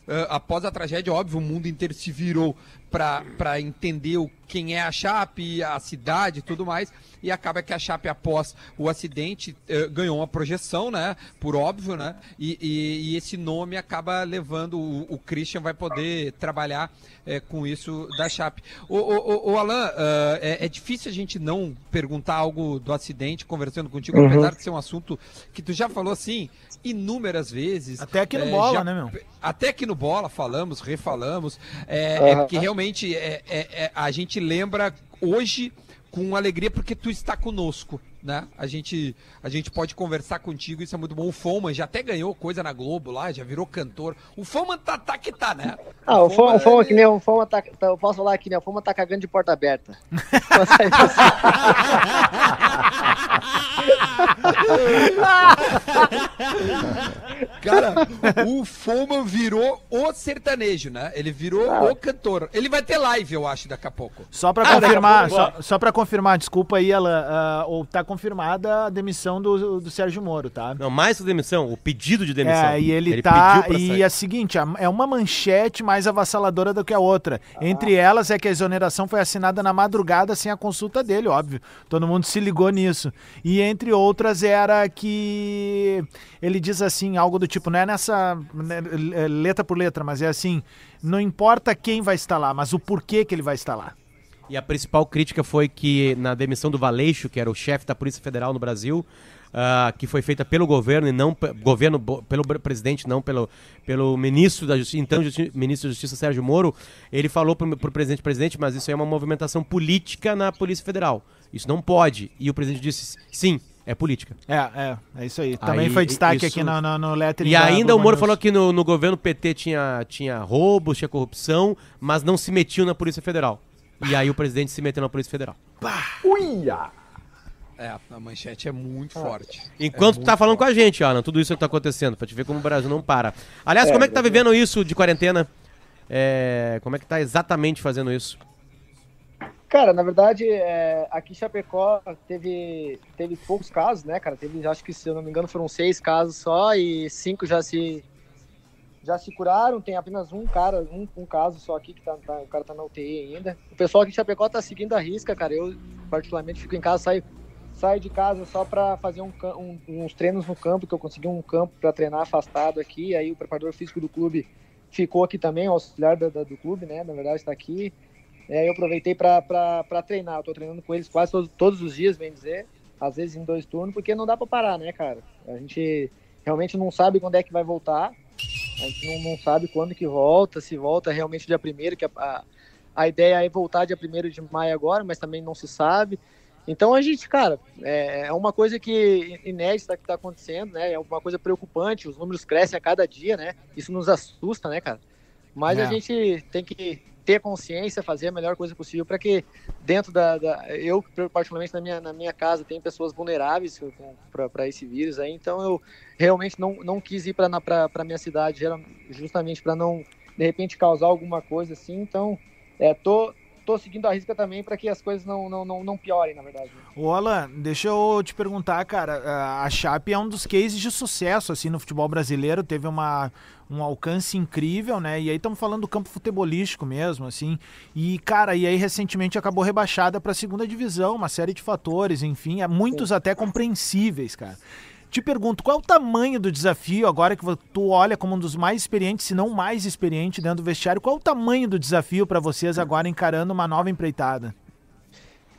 Ah, após a tragédia, óbvio, o mundo inteiro se virou para entender o, quem é a Chape, a cidade e tudo mais. E acaba que a Chape, após o acidente, eh, ganhou uma projeção, né? Por óbvio, né? E, e- e esse nome acaba levando. O, o Christian vai poder trabalhar eh, com isso da Chape. O, o, o- Alan, ah, é, é difícil a gente não perguntar algo do acidente conversando contigo, Uhum. apesar de ser um assunto que tu já falou assim inúmeras vezes. Até aqui no Eh, Bola, já- né, meu? até aqui no Bola falamos, refalamos, é, é Aham. porque realmente é, é- é- a gente lembra hoje com alegria porque tu está conosco, né? A gente, a gente pode conversar contigo, isso é muito bom. O Foman já até ganhou coisa na Globo lá, já virou cantor. O Foman tá, tá que tá, né? Ah, o Foma, o Foma ele- que nem o Foma tá, tá- Eu posso falar aqui, né? O Foma tá cagando de porta aberta. Cara, o Foman virou o sertanejo, né? Ele virou Ah. o cantor. Ele vai ter live, eu acho, daqui a pouco. Só pra Ah, confirmar, pouco, só, só pra confirmar, desculpa aí, Alan, ah, ou tá confirmada a demissão do, do Sérgio Moro, tá? Não, mais que demissão, o pedido de demissão. É, e ele, tá. pediu pra E sair. é o seguinte: é uma manchete mais avassaladora do que a outra. Entre elas é que a exoneração foi assinada na madrugada sem a consulta dele, óbvio. Todo mundo se ligou nisso. E entre outras era que ele diz assim, algo do tipo, não é nessa né, é, letra por letra, mas é assim: não importa quem vai estar lá, mas o porquê que ele vai estar lá. E a principal crítica foi que na demissão do Valeixo, que era o chefe da Polícia Federal no Brasil, ah, que foi feita pelo governo e não governo pelo presidente, não pelo, pelo ministro da Justiça, então justi ministro da Justiça Sérgio Moro, ele falou pro, pro presidente, presidente, mas isso aí é uma movimentação política na Polícia Federal. Isso não pode. E o presidente disse, sim, é política. É, é, é isso aí. Também Aí, foi destaque isso- aqui no, no, no lettering E da ainda o Moro falou que no, no governo PT tinha, tinha roubos, tinha corrupção, mas não se metiam na Polícia Federal. E aí o presidente se meteu na Polícia Federal. Uia! É, a manchete é muito forte. Enquanto É tu tá falando com forte. a gente, Alan, tudo isso que tá acontecendo, pra te ver como o Brasil não para. Aliás, É, como é que tá vivendo isso de quarentena? É, como é que tá exatamente fazendo isso? Cara, na verdade, é, aqui em Chapecó teve, teve poucos casos, né, cara? Teve, acho que, se eu não me engano, foram seis casos só e cinco já se já se curaram. Tem apenas um cara, um, um caso só aqui que tá, tá- o cara tá na UTI ainda. O pessoal aqui em Chapecó tá seguindo a risca, cara. Eu, particularmente, fico em casa, saio, saio de casa só pra fazer um, um- uns treinos no campo, que eu consegui um campo pra treinar afastado aqui. Aí o preparador físico do clube ficou aqui também, o auxiliar da- da- do clube, né? Na verdade, está aqui. É, eu aproveitei para treinar. Eu tô treinando com eles quase todos, todos os dias, bem dizer. Às vezes em dois turnos, porque não dá para parar, né, cara? A gente realmente não sabe quando é que vai voltar. A gente não, não sabe quando que volta, se volta realmente dia primeiro, que a, a, a ideia é voltar dia primeiro de maio agora, mas também não se sabe. Então a gente, cara, é, é uma coisa que inédita que está acontecendo, né? É uma coisa preocupante, os números crescem a cada dia, né? Isso nos assusta, né, cara? Mas É. a gente tem que ter consciência, fazer a melhor coisa possível para que dentro da, da- eu particularmente na minha, na minha casa tem pessoas vulneráveis para esse vírus aí, então eu realmente não, não quis ir para para minha cidade justamente para não de repente causar alguma coisa assim, então é, tô tô seguindo a risca também para que as coisas não, não, não, não piorem, na verdade. Ô Alan, deixa eu te perguntar, cara, a Chape é um dos cases de sucesso, assim, no futebol brasileiro, teve uma, um alcance incrível, né, e aí estamos falando do campo futebolístico mesmo, assim, e, cara, e aí recentemente acabou rebaixada para a segunda divisão, uma série de fatores, enfim, é muitos até compreensíveis, cara. Te pergunto, qual é o tamanho do desafio agora que tu olha como um dos mais experientes, se não mais experiente dentro do vestiário? Qual é o tamanho do desafio para vocês agora encarando uma nova empreitada?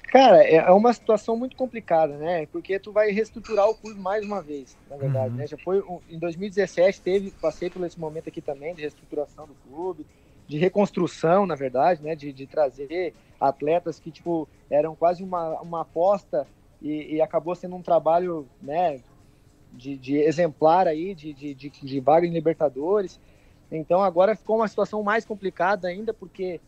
Cara, é é uma situação muito complicada, né? Porque tu vai reestruturar o clube mais uma vez, na verdade, Uhum. né? Já foi em 2017 teve, passei por esse momento aqui também de reestruturação do clube, de reconstrução, na verdade, né? De, de trazer atletas que tipo eram quase uma, uma aposta e, e acabou sendo um trabalho, né? De, de exemplar aí, de, de, de, de vaga em Libertadores. Então agora ficou uma situação mais complicada ainda porque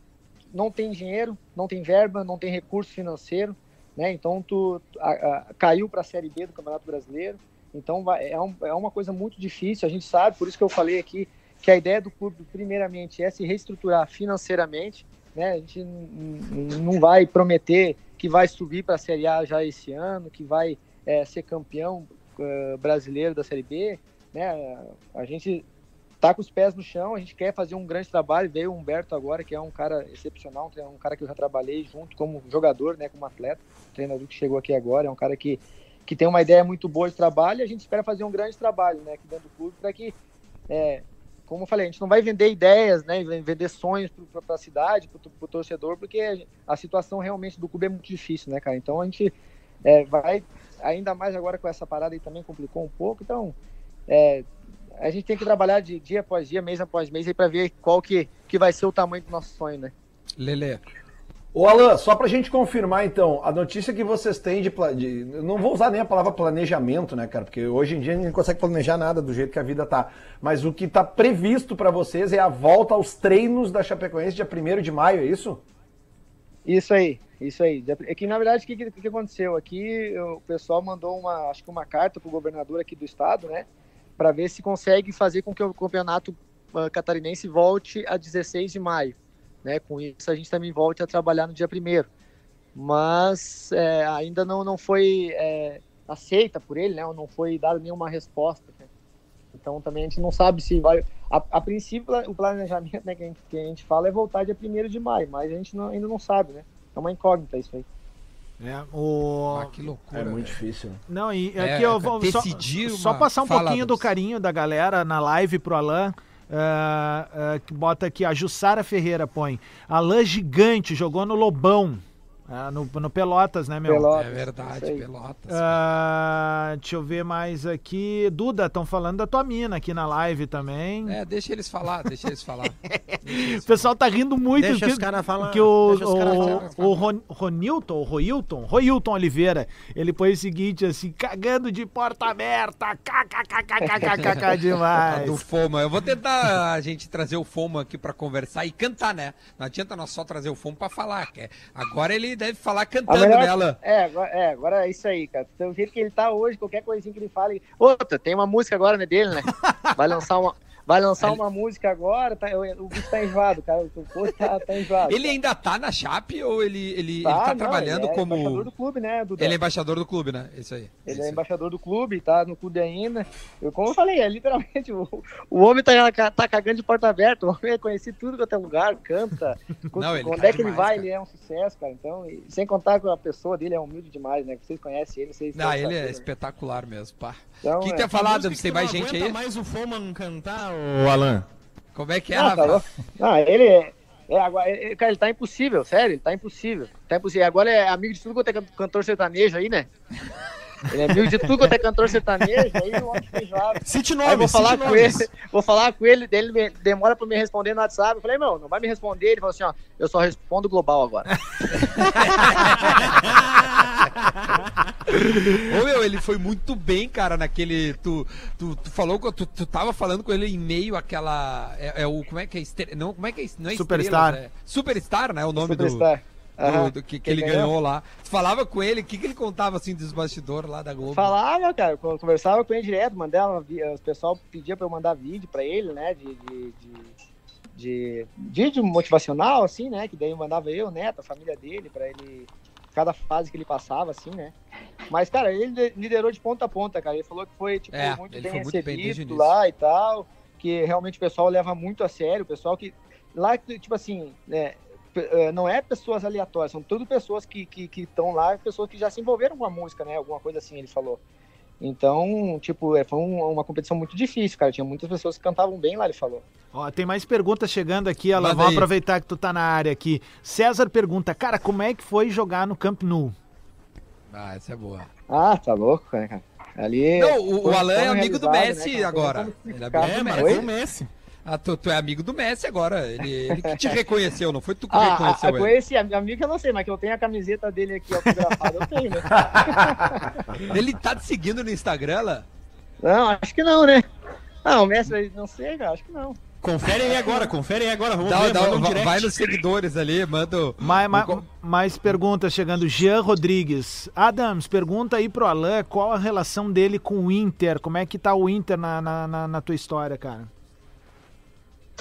não tem dinheiro, não tem verba, não tem recurso financeiro, né? Então tu a- a- caiu para a Série B do Campeonato Brasileiro. Então vai, é, um- é uma coisa muito difícil. A gente sabe, por isso que eu falei aqui que a ideia do clube primeiramente é se reestruturar financeiramente, né? A gente não vai prometer que vai subir para a Série A já esse ano, que vai é, ser campeão eh, brasileiro da Série B, né? A gente tá com os pés no chão, a gente quer fazer um grande trabalho. Veio o Humberto agora, que é um cara excepcional, é um cara que eu já trabalhei junto como jogador, né, como atleta, treinador que chegou aqui agora, é um cara que, que tem uma ideia muito boa de trabalho e a gente espera fazer um grande trabalho, né, aqui dentro do clube para que, é, como eu falei, a gente não vai vender ideias, né, vender sonhos para a cidade, para o torcedor, porque a situação realmente do clube é muito difícil, né, cara. Então a gente é, vai ainda mais agora com essa parada aí também complicou um pouco, então é, a gente tem que trabalhar de dia após dia, mês após mês, aí para ver qual que, que vai ser o tamanho do nosso sonho, né? Lele. Ô Alan, só pra gente confirmar então, a notícia que vocês têm de, de- Não vou usar nem a palavra planejamento, né, cara? Porque hoje em dia a gente não consegue planejar nada do jeito que a vida tá. Mas o que tá previsto pra vocês é a volta aos treinos da Chapecoense dia 1 de maio, é isso? Isso aí, isso aí. É que na verdade o que, que, aconteceu aqui? O pessoal mandou uma, acho que uma carta pro governador aqui do estado, né? Para ver se consegue fazer com que o campeonato ah, catarinense volte a 16 de maio. Né? Com isso a gente também volte a trabalhar no dia 1 Mas é, ainda não, não foi é, aceita por ele, né? Não foi dada nenhuma resposta. Né? Então também a gente não sabe se vai. A, a princípio, o planejamento né, que, a gente, que a gente fala é voltar dia 1 de maio, mas a gente não- ainda não sabe, né? É uma incógnita isso aí. É, o... Ah, que loucura. É muito difícil. Não, e É, aqui eu vou só, só passar um pouquinho do carinho da galera na live pro Alan. ah, ah, que bota aqui, a Jussara Ferreira põe. Alan gigante, jogou no Lobão. Ah, no, no Pelotas, né, meu? Pelotas, É verdade. Pelotas. Ah, deixa eu ver mais aqui. Duda, estão falando da tua mina aqui na live também. É, deixa eles falar, deixa eles falar. O pessoal tá rindo muito Deixa que, os caras falar. que o, deixa os caras o, falar. o Ron, Ronilton, o Roilton, Roilton Oliveira, ele põe o seguinte assim, cagando de porta aberta, kkkkkkk demais. do Foma. Eu vou tentar a gente trazer o Foma aqui pra conversar e cantar, né? Não adianta nós só trazer o Foma pra falar. Que é- agora ele deve falar cantando melhor- nela. É, agora, é, agora é isso aí, cara. O jeito que ele tá hoje, qualquer coisinha que ele fala. ele- Outra, tem uma música agora né, dele, né? Vai lançar uma. Vai lançar uma música agora, tá, o, o bicho tá enjoado, cara. O posto tá, tá enjoado. Ele ainda tá na Chape ou ele, ele, ele Tá, tá não, trabalhando ele é como. embaixador do clube, né, Duda? Ele é embaixador do clube, né? Isso aí. Ele Isso é aí. embaixador do clube, tá no clube ainda. Eu, como eu falei, é literalmente o, o homem tá, tá cagando de porta aberta. O homem é conhecido tudo quanto é lugar, canta. Não, ele Onde tá é que ele demais, vai, cara. ele é um sucesso, cara. Então, e sem contar que a pessoa dele é humilde demais, né? Vocês conhecem ele, vocês Não, ele é né? espetacular mesmo, pá. Então, O que, que é. tem que Tem mais gente aí? mais o Foman cantar, ô Alan? Como é que é, Ah, tá. Não, ele é. é, agora, ele- cara, ele tá impossível, sério, ele tá impossível. Tá impossível. Agora é amigo de tudo quanto é can- cantor sertanejo aí, né? Ele é amigo de tudo quanto é cantor sertanejo, aí o homem fica enjoado. Cite Aí nomes, vou falar cite com ele, nomes. vou falar com ele, dele me- demora pra me responder no WhatsApp. Eu falei, meu, não vai me responder. Ele falou assim, ó, eu só respondo global agora. Ô meu, ele foi muito bem, cara, naquele. Tu, tu, tu falou tu, tu tava falando com ele em meio àquela. É, é o. Como é que é? Estre- Não, como é que é? Não é Superstar. Estrelas, é Superstar, né? O nome Superstar. do. Do- do que, que ele ganhou. ganhou lá. Tu falava com ele, o que, que ele contava assim dos bastidores lá da Globo? Falava, cara, eu conversava com ele direto, mandava, o pessoal pedia pra eu mandar vídeo pra ele, né, de, de, de, de vídeo motivacional, assim, né, que daí eu mandava eu, Neto, a família dele, pra ele, cada fase que ele passava, assim, né. Mas, cara, ele liderou de ponta a ponta, cara, ele falou que foi, tipo, É, muito bem foi muito bem recebido início. lá e tal, que realmente o pessoal leva muito a sério, o pessoal que, lá, tipo assim, né, não é pessoas aleatórias, são tudo pessoas que estão que, estão lá, pessoas que já se envolveram com a música, né? Alguma coisa assim, ele falou. Então, tipo, é, foi um- uma competição muito difícil, cara. Tinha muitas pessoas que cantavam bem lá, ele falou. Ó, tem mais perguntas chegando aqui. Manda Vamos aproveitar que tu tá na área aqui. César pergunta, cara, como é que foi jogar no Camp Nou? Ah, essa é boa. Ah, tá louco, né, cara? Ali. Não, o, o Alan é amigo do realizado, Messi né, agora. Ele é É, do marcou Messi. o Messi. Ah, tu, tu é amigo do Messi agora. Ele, ele que te reconheceu, não foi tu que Ah, reconheceu a, ele. com esse am- amigo eu não sei, mas que eu tenho a camiseta dele aqui autografada, eu tenho, né? Ele tá te seguindo no Instagram, Alan? Não, acho que não, né? Ah, o Messi, não sei, cara, acho que não. Confere aí agora, confere aí agora. Vamos Dá, ver, dá- manda um vai- direct. vai nos seguidores ali, manda. o- Mais, mais, mais perguntas chegando. Jean Rodrigues. Adams, pergunta aí pro Alan qual a relação dele com o Inter. Como é que tá o Inter na, na, na- na tua história, cara?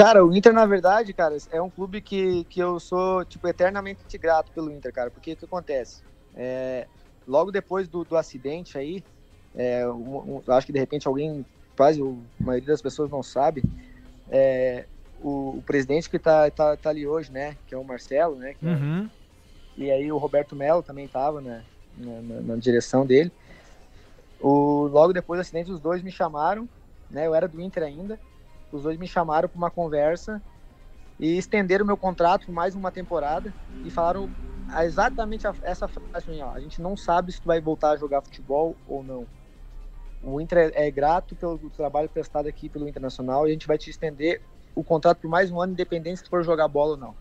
Cara, o Inter, na verdade, cara, é um clube que, que eu sou, tipo, eternamente grato pelo Inter, cara. Porque o que acontece? É, logo depois do, do acidente aí, é, um- um- acho que de repente alguém, quase a maioria das pessoas não sabe, é, o, o presidente que tá, tá, tá ali hoje, né, que é o Marcelo, né, é- Uhum. e aí o Roberto Melo também estava na, na, na- na direção dele. O, logo depois do acidente, os dois me chamaram, né? Eu era do Inter ainda. Os dois me chamaram para uma conversa e estenderam meu contrato por mais uma temporada e falaram exatamente essa frase assim, ó, a gente não sabe se tu vai voltar a jogar futebol ou não. O Inter é, é grato pelo trabalho prestado aqui pelo Internacional e a gente vai te estender o contrato por mais um ano, independente se tu for jogar bola ou não.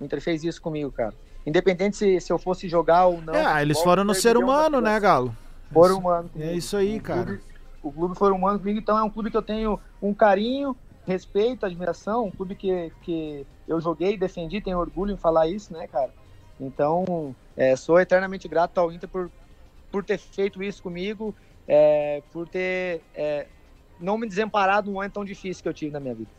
O Inter fez isso comigo, cara. independente se, se eu fosse jogar ou não. É, eles futebol, foram no ser humano, né, Galo? Foram humano. É isso aí, cara. O clube foi humano comigo, então é um clube que eu tenho um carinho, respeito, admiração, um clube que, que eu joguei, defendi, tenho orgulho em falar isso, né, cara? Então, é, sou eternamente grato ao Inter por, por ter feito isso comigo, é, por ter é, não me desamparado num momento tão difícil que eu tive na minha vida.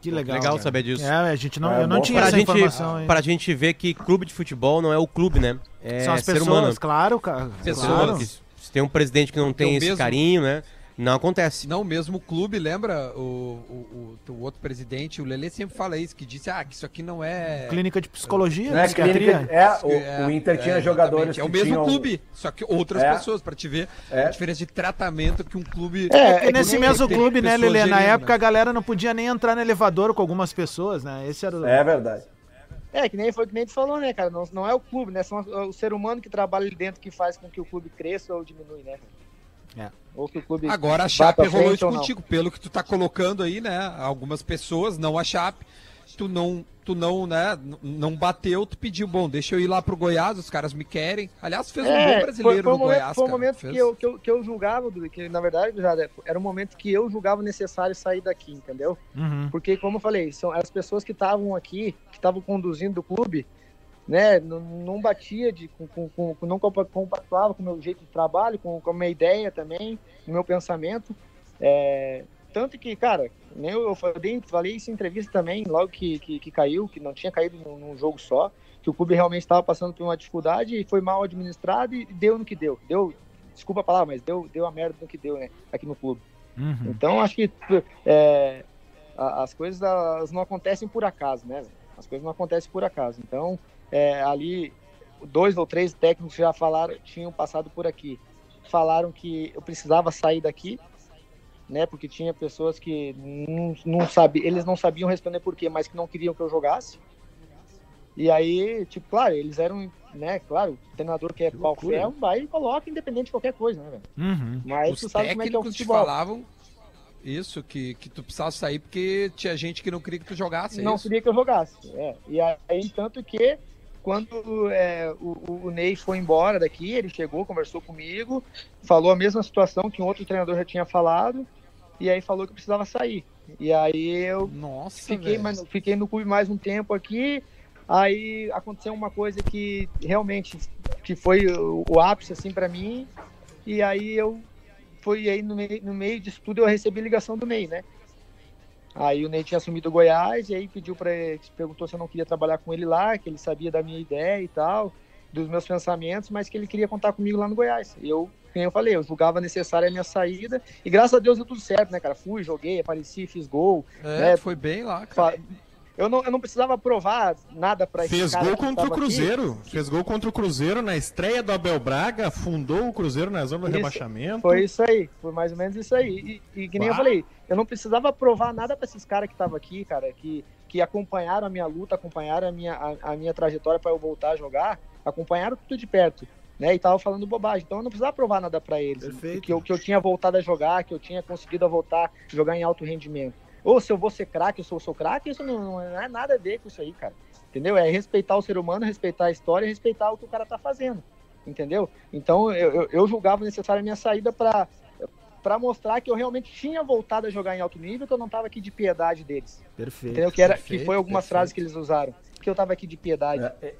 Que legal. Legal cara. saber disso. É, a gente não, É eu não bom tinha Pra essa gente, informação aí. pra gente ver que clube de futebol não é o clube, né? É São as ser pessoas, humano. claro, cara. Pessoas. claro. Se tem um presidente que não tem o esse mesmo- carinho, né? Não acontece. Não, mesmo o clube, lembra? O, o, o, o outro presidente, o Lele sempre fala isso, que disse, ah, que isso aqui não é... Clínica de psicologia, Né, psiquiatria. clínica- é, o, É, o Inter tinha é, jogadores. É o mesmo tinham- clube, só que outras É. pessoas, pra te ver É. a diferença de tratamento que um clube... É, Porque nesse mesmo tem clube, né, Lelê? Na época né? a galera não podia nem entrar no elevador com algumas pessoas, né? Esse era o. É verdade. É, que nem foi que nem tu falou, né, cara? Não, não é o clube, né? São o ser humano que trabalha ali dentro que faz com que o clube cresça ou diminui, né? É. Ou que o clube. Agora a Chape rolou isso contigo, pelo que tu tá colocando aí, né? Algumas pessoas, não a Chape, tu não, tu não, né, não bateu, tu pediu, bom, deixa eu ir lá pro Goiás, os caras me querem. Aliás, fez um É, bom foi, brasileiro foi um no momento, Goiás, foi um cara. momento Fez- que, eu, que, eu, que eu julgava, que na verdade já era um momento que eu julgava necessário sair daqui, entendeu? Uhum. Porque, como eu falei, são as pessoas que estavam aqui, que estavam conduzindo o clube, né, não, não batia, de, com, com, com- não compa- compactuava com o meu jeito de trabalho, com, com a minha ideia também, o meu pensamento. É, tanto que, cara, eu, eu falei, falei isso em entrevista também, logo que, que, que caiu, que não tinha caído num, num jogo só, que o clube realmente estava passando por uma dificuldade e foi mal administrado e deu no que deu. Deu, desculpa a palavra, mas deu, deu a merda no que deu, né, aqui no clube. Uhum. Então, acho que é, as coisas elas não acontecem por acaso, né? As coisas não acontecem por acaso. Então, é, ali, dois ou três técnicos já falaram, tinham passado por aqui. Falaram que eu precisava sair daqui, né? Porque tinha pessoas que não, não sabiam, eles não sabiam responder por quê, mas que não queriam que eu jogasse. E aí, tipo, claro, eles eram, né? Claro, o treinador que é pau loucura, ferro, vai e coloca independente de qualquer coisa, né, velho? Uhum. Mas Os tu sabe como é que é o técnicos te futebol. falavam isso, que, que tu precisava sair porque tinha gente que não queria que tu jogasse, é não isso? queria que eu jogasse. É. E aí, tanto que quando é, o, o Ney foi embora daqui, ele chegou, conversou comigo, falou a mesma situação que um outro treinador já tinha falado, e aí falou que eu precisava sair. E aí eu Nossa, fiquei, mas, fiquei no clube mais um tempo aqui. Aí aconteceu uma coisa que realmente que foi o, o ápice assim para mim. E aí eu foi aí no meio, no meio disso tudo eu recebi ligação do Ney, né? Aí o Ney tinha assumido o Goiás e aí pediu para perguntou se eu não queria trabalhar com ele lá, que ele sabia da minha ideia e tal, dos meus pensamentos, mas que ele queria contar comigo lá no Goiás. E eu, como eu falei, eu julgava necessária a minha saída e graças a Deus deu tudo certo, né, cara? Fui, joguei, apareci, fiz gol, É, né? foi bem lá, cara. Eu não, eu não precisava provar nada para Fez gol contra o Cruzeiro. Fez gol contra o Cruzeiro na estreia do Abel Braga, fundou o Cruzeiro na zona do Isso. rebaixamento. Foi isso aí, foi mais ou menos isso aí. E, e que nem eu Bah. falei, eu não precisava provar nada para esses caras que estavam aqui, cara, que, que acompanharam a minha luta, acompanharam a minha, a, a minha trajetória para eu voltar a jogar, acompanharam tudo de perto, né? E tava falando bobagem. Então eu não precisava provar nada para eles. Perfeito. Que eu, que eu tinha voltado a jogar, que eu tinha conseguido voltar a jogar em alto rendimento. Ou se eu vou ser craque, eu sou, sou craque, isso não, não é nada a ver com isso aí, cara. Entendeu? É respeitar o ser humano, respeitar a história, respeitar o que o cara tá fazendo. Entendeu? Então eu, eu, eu julgava necessária a minha saída para para mostrar que eu realmente tinha voltado a jogar em alto nível, que eu não tava aqui de piedade deles. Perfeito. Entendeu? Que, era, perfeito, que foi algumas perfeito. frases que eles usaram. Que eu tava aqui de piedade. É,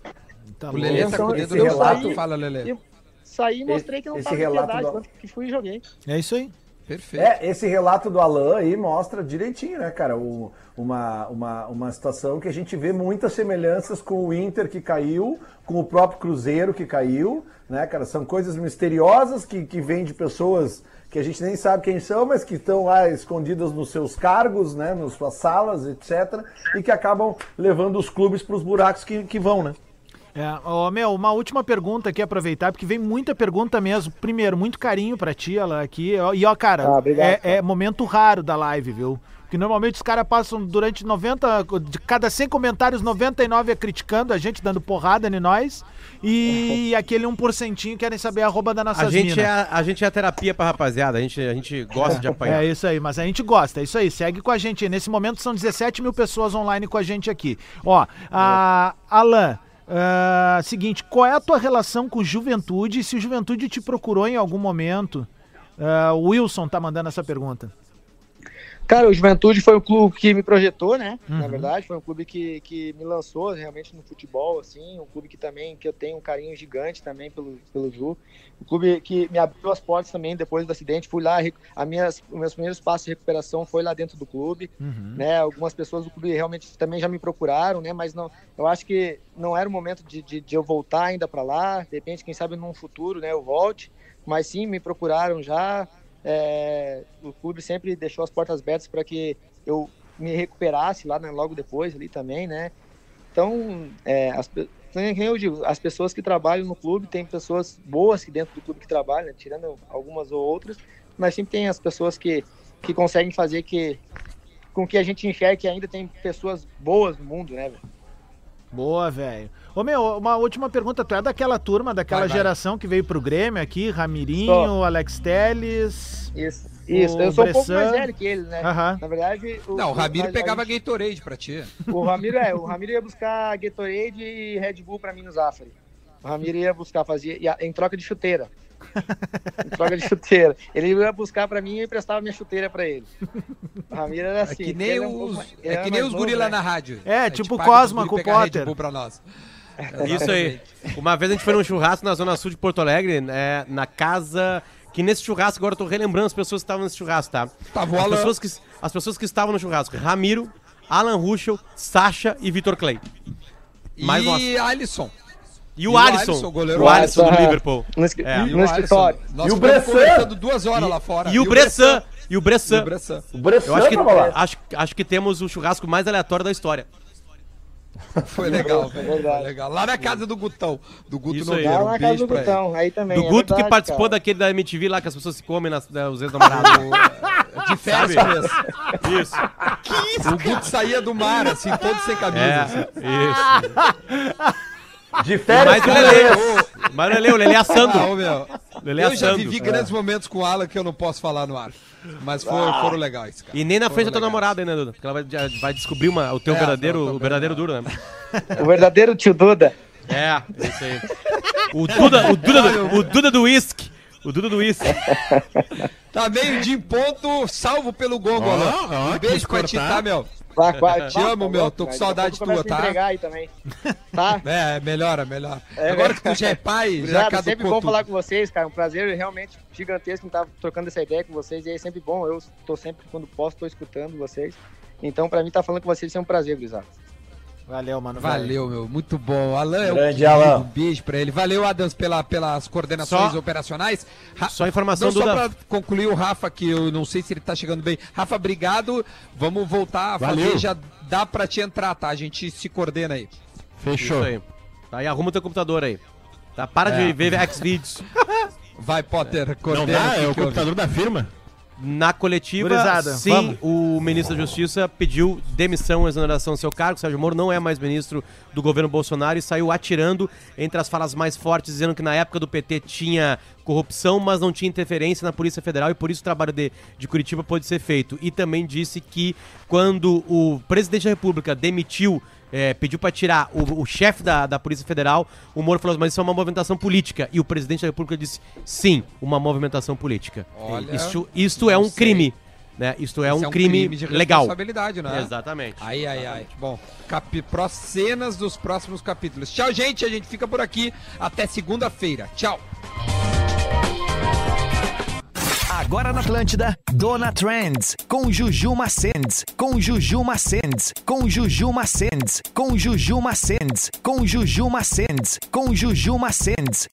Tá O. Lelê tá Então, com o dedo esse no relato-. Fala, Lelê. Eu- Saí e mostrei que não Esse tava de relato piedade, do- que fui e joguei. É isso aí. Perfeito. É, esse relato do Alan aí mostra direitinho, né, cara? O- uma, uma, uma situação que a gente vê muitas semelhanças com o Inter que caiu, com o próprio Cruzeiro que caiu, né, cara? São coisas misteriosas que, que vêm de pessoas que a gente nem sabe quem são, mas que estão lá escondidas nos seus cargos, né, nas suas salas, etc. E que acabam levando os clubes para os buracos que, que vão, né? É, ó, meu, uma última pergunta aqui, aproveitar, porque vem muita pergunta mesmo. Primeiro, muito carinho pra ti, ela aqui. E ó, cara, Ah, obrigado, é, cara. é momento raro da live, viu? Porque normalmente os caras passam durante 90, de cada 100 comentários, 99 é criticando a gente, dando porrada em nós. E aquele 1% querem saber a arroba da nossa A gente, é, a, a gente é a terapia pra rapaziada, a gente, a gente gosta de apanhar. É isso aí, mas a gente gosta, é isso aí. Segue com a gente. aí. Nesse momento são 17 mil pessoas online com a gente aqui. Ó, a Alan, Ah, seguinte, qual é a tua relação com Juventude? Se o Juventude te procurou em algum momento? O Wilson tá mandando essa pergunta. Cara, o Juventude foi um clube que me projetou, né? Na Uhum. verdade, foi um clube que, que me lançou realmente no futebol, assim, um clube que também que eu tenho um carinho gigante também pelo, pelo Ju. Um clube que me abriu as portas também depois do acidente. Fui lá, a minhas, os meus primeiros passos de recuperação foi lá dentro do clube, né? Algumas pessoas do clube realmente também já me procuraram, né? Mas não, eu acho que não era o momento de, de, de eu voltar ainda para lá. De repente, quem sabe num futuro, né? Eu volte. Mas sim, me procuraram já. É, o clube sempre deixou as portas abertas para que eu me recuperasse lá né, logo depois ali também, né? Então, é, as, eu digo, as pessoas que trabalham no clube, tem pessoas boas que dentro do clube que trabalham, né, tirando algumas ou outras, mas sempre tem as pessoas que, que conseguem fazer que com que a gente enxergue que ainda tem pessoas boas no mundo, né, velho? Boa, velho. Ô, meu, uma última pergunta. Tu é daquela turma, daquela Vai, vai. geração que veio pro Grêmio aqui? Ramirinho, Sou. Alex Teles. Isso. Isso, o eu sou um pouco mais velho que ele, né? Aham. Na verdade, Não, o Ramiro a pegava gente- Gatorade pra ti. O Ramiro é, o Ramiro ia buscar Gatorade e Red Bull pra mim no Zafari. O Ramiro ia buscar, fazia ia- em troca de chuteira. em troca de chuteira. Ele ia buscar pra mim e eu emprestava minha chuteira pra ele. O Ramiro era É assim. que nem é um pouco os, ele é que nem os guri novo, lá né? na rádio. É, tipo pros Cosma com o Potter. Pra nós. Isso aí. Uma vez a gente foi num churrasco na Zona Sul de Porto Alegre, é, na casa. Que nesse churrasco, agora eu tô relembrando as pessoas que estavam nesse churrasco, tá? Tava o as, Alan. pessoas que, as pessoas que estavam no churrasco: Ramiro, Alan Ruschel, Sasha e Vitor Clay. Mais e nós. Alisson. E o, Alisson, goleiro o Alisson do Alisson, Liverpool. No, É. no E escritório. Alisson. Nós E o Bressan? duas horas lá fora. E o Bressan. E o E Bressan. o Bressan. Eu acho que, tava lá. acho, acho que temos o churrasco mais aleatório da história. Foi legal, velho. Foi legal. Lá na casa do Gutão. Do Guto Isso. Nogueira. Lá Um na casa do. Gutão, aí também. Do é Guto que verdade, participou cara. daquele da MTV lá que as pessoas se comem, nas, né, os ex-namorados. De férias mesmo. Isso. O Guto saía do mar, assim, todo sem camisa. É, assim. isso. De férias Mas o Lelê. mas o Lelê, o Lelê assando. Ah, meu. Lelê Eu já assando. vivi grandes momentos com o Alan que eu não posso falar no ar. Mas foram, foram legais, cara. E nem na Foram frente da tua namorada ainda, Duda. Porque ela vai, já vai descobrir uma, o teu É, verdadeiro, não, o verdadeiro duro, né? O verdadeiro tio Duda. É, isso aí. O Duda, o Duda, do- o Duda do whisky. O Duda do whisky. Tá meio de ponto, salvo pelo Ó, Alan. ó, Um beijo pra ti, cortar. tá, meu? Vai, Te amo, meu, tô com saudade tua, tá? entregar aí também. Tá? É, melhora, melhora. É, Agora que tu já é pai, já caducou sempre bom falar com vocês, cara. Um prazer realmente gigantesco estar trocando essa ideia com vocês. E é sempre bom. Eu tô sempre, quando posso, tô escutando vocês. Então, pra mim, tá falando com vocês é um prazer, Grisado. Valeu, mano. velho. Valeu, meu. Muito bom. Alan é o Grande querido. Alan. Um beijo pra ele. Valeu, Adams, pela, pelas coordenações Só- operacionais. Ra- Só informação, Não, só Duda. pra concluir o Rafa, que eu não sei se ele tá chegando bem. Rafa, obrigado. Vamos voltar a Valeu. fazer. Já dá pra te entrar, tá? A gente se coordena aí. Fechou. Isso aí. Tá, e arruma o teu computador aí. Tá, para É. de ver Xvideos. Vai, Potter, Não coordena. dá? o que É o computador da firma? Na coletiva, Gurizada, sim, vamos. o ministro da Justiça pediu demissão e exoneração do seu cargo. Sérgio Moro não é mais ministro do governo Bolsonaro e saiu atirando entre as falas mais fortes, dizendo que na época do PT tinha corrupção, mas não tinha interferência na Polícia Federal e por isso o trabalho de, de Curitiba pode ser feito. E também disse que quando o presidente da República demitiu é, pediu para tirar o, o chefe da, da Polícia Federal, o Moro falou, mas isso é uma movimentação política. E o presidente da República disse, sim, uma movimentação política. Olha, Isto, isto é um sei. crime. Né? Isto é Esse um, crime, de legal. responsabilidade, né? Exatamente. Ai, ai, ai. Bom, capi... pró- cenas dos próximos capítulos. Tchau, gente. A gente fica por aqui. Até segunda-feira. Tchau. Agora na Atlântida, Dona Trends, com Juju Macens, com Juju Macens, com Juju Macens, com Juju Macens, com Juju Macens, com Juju Macens.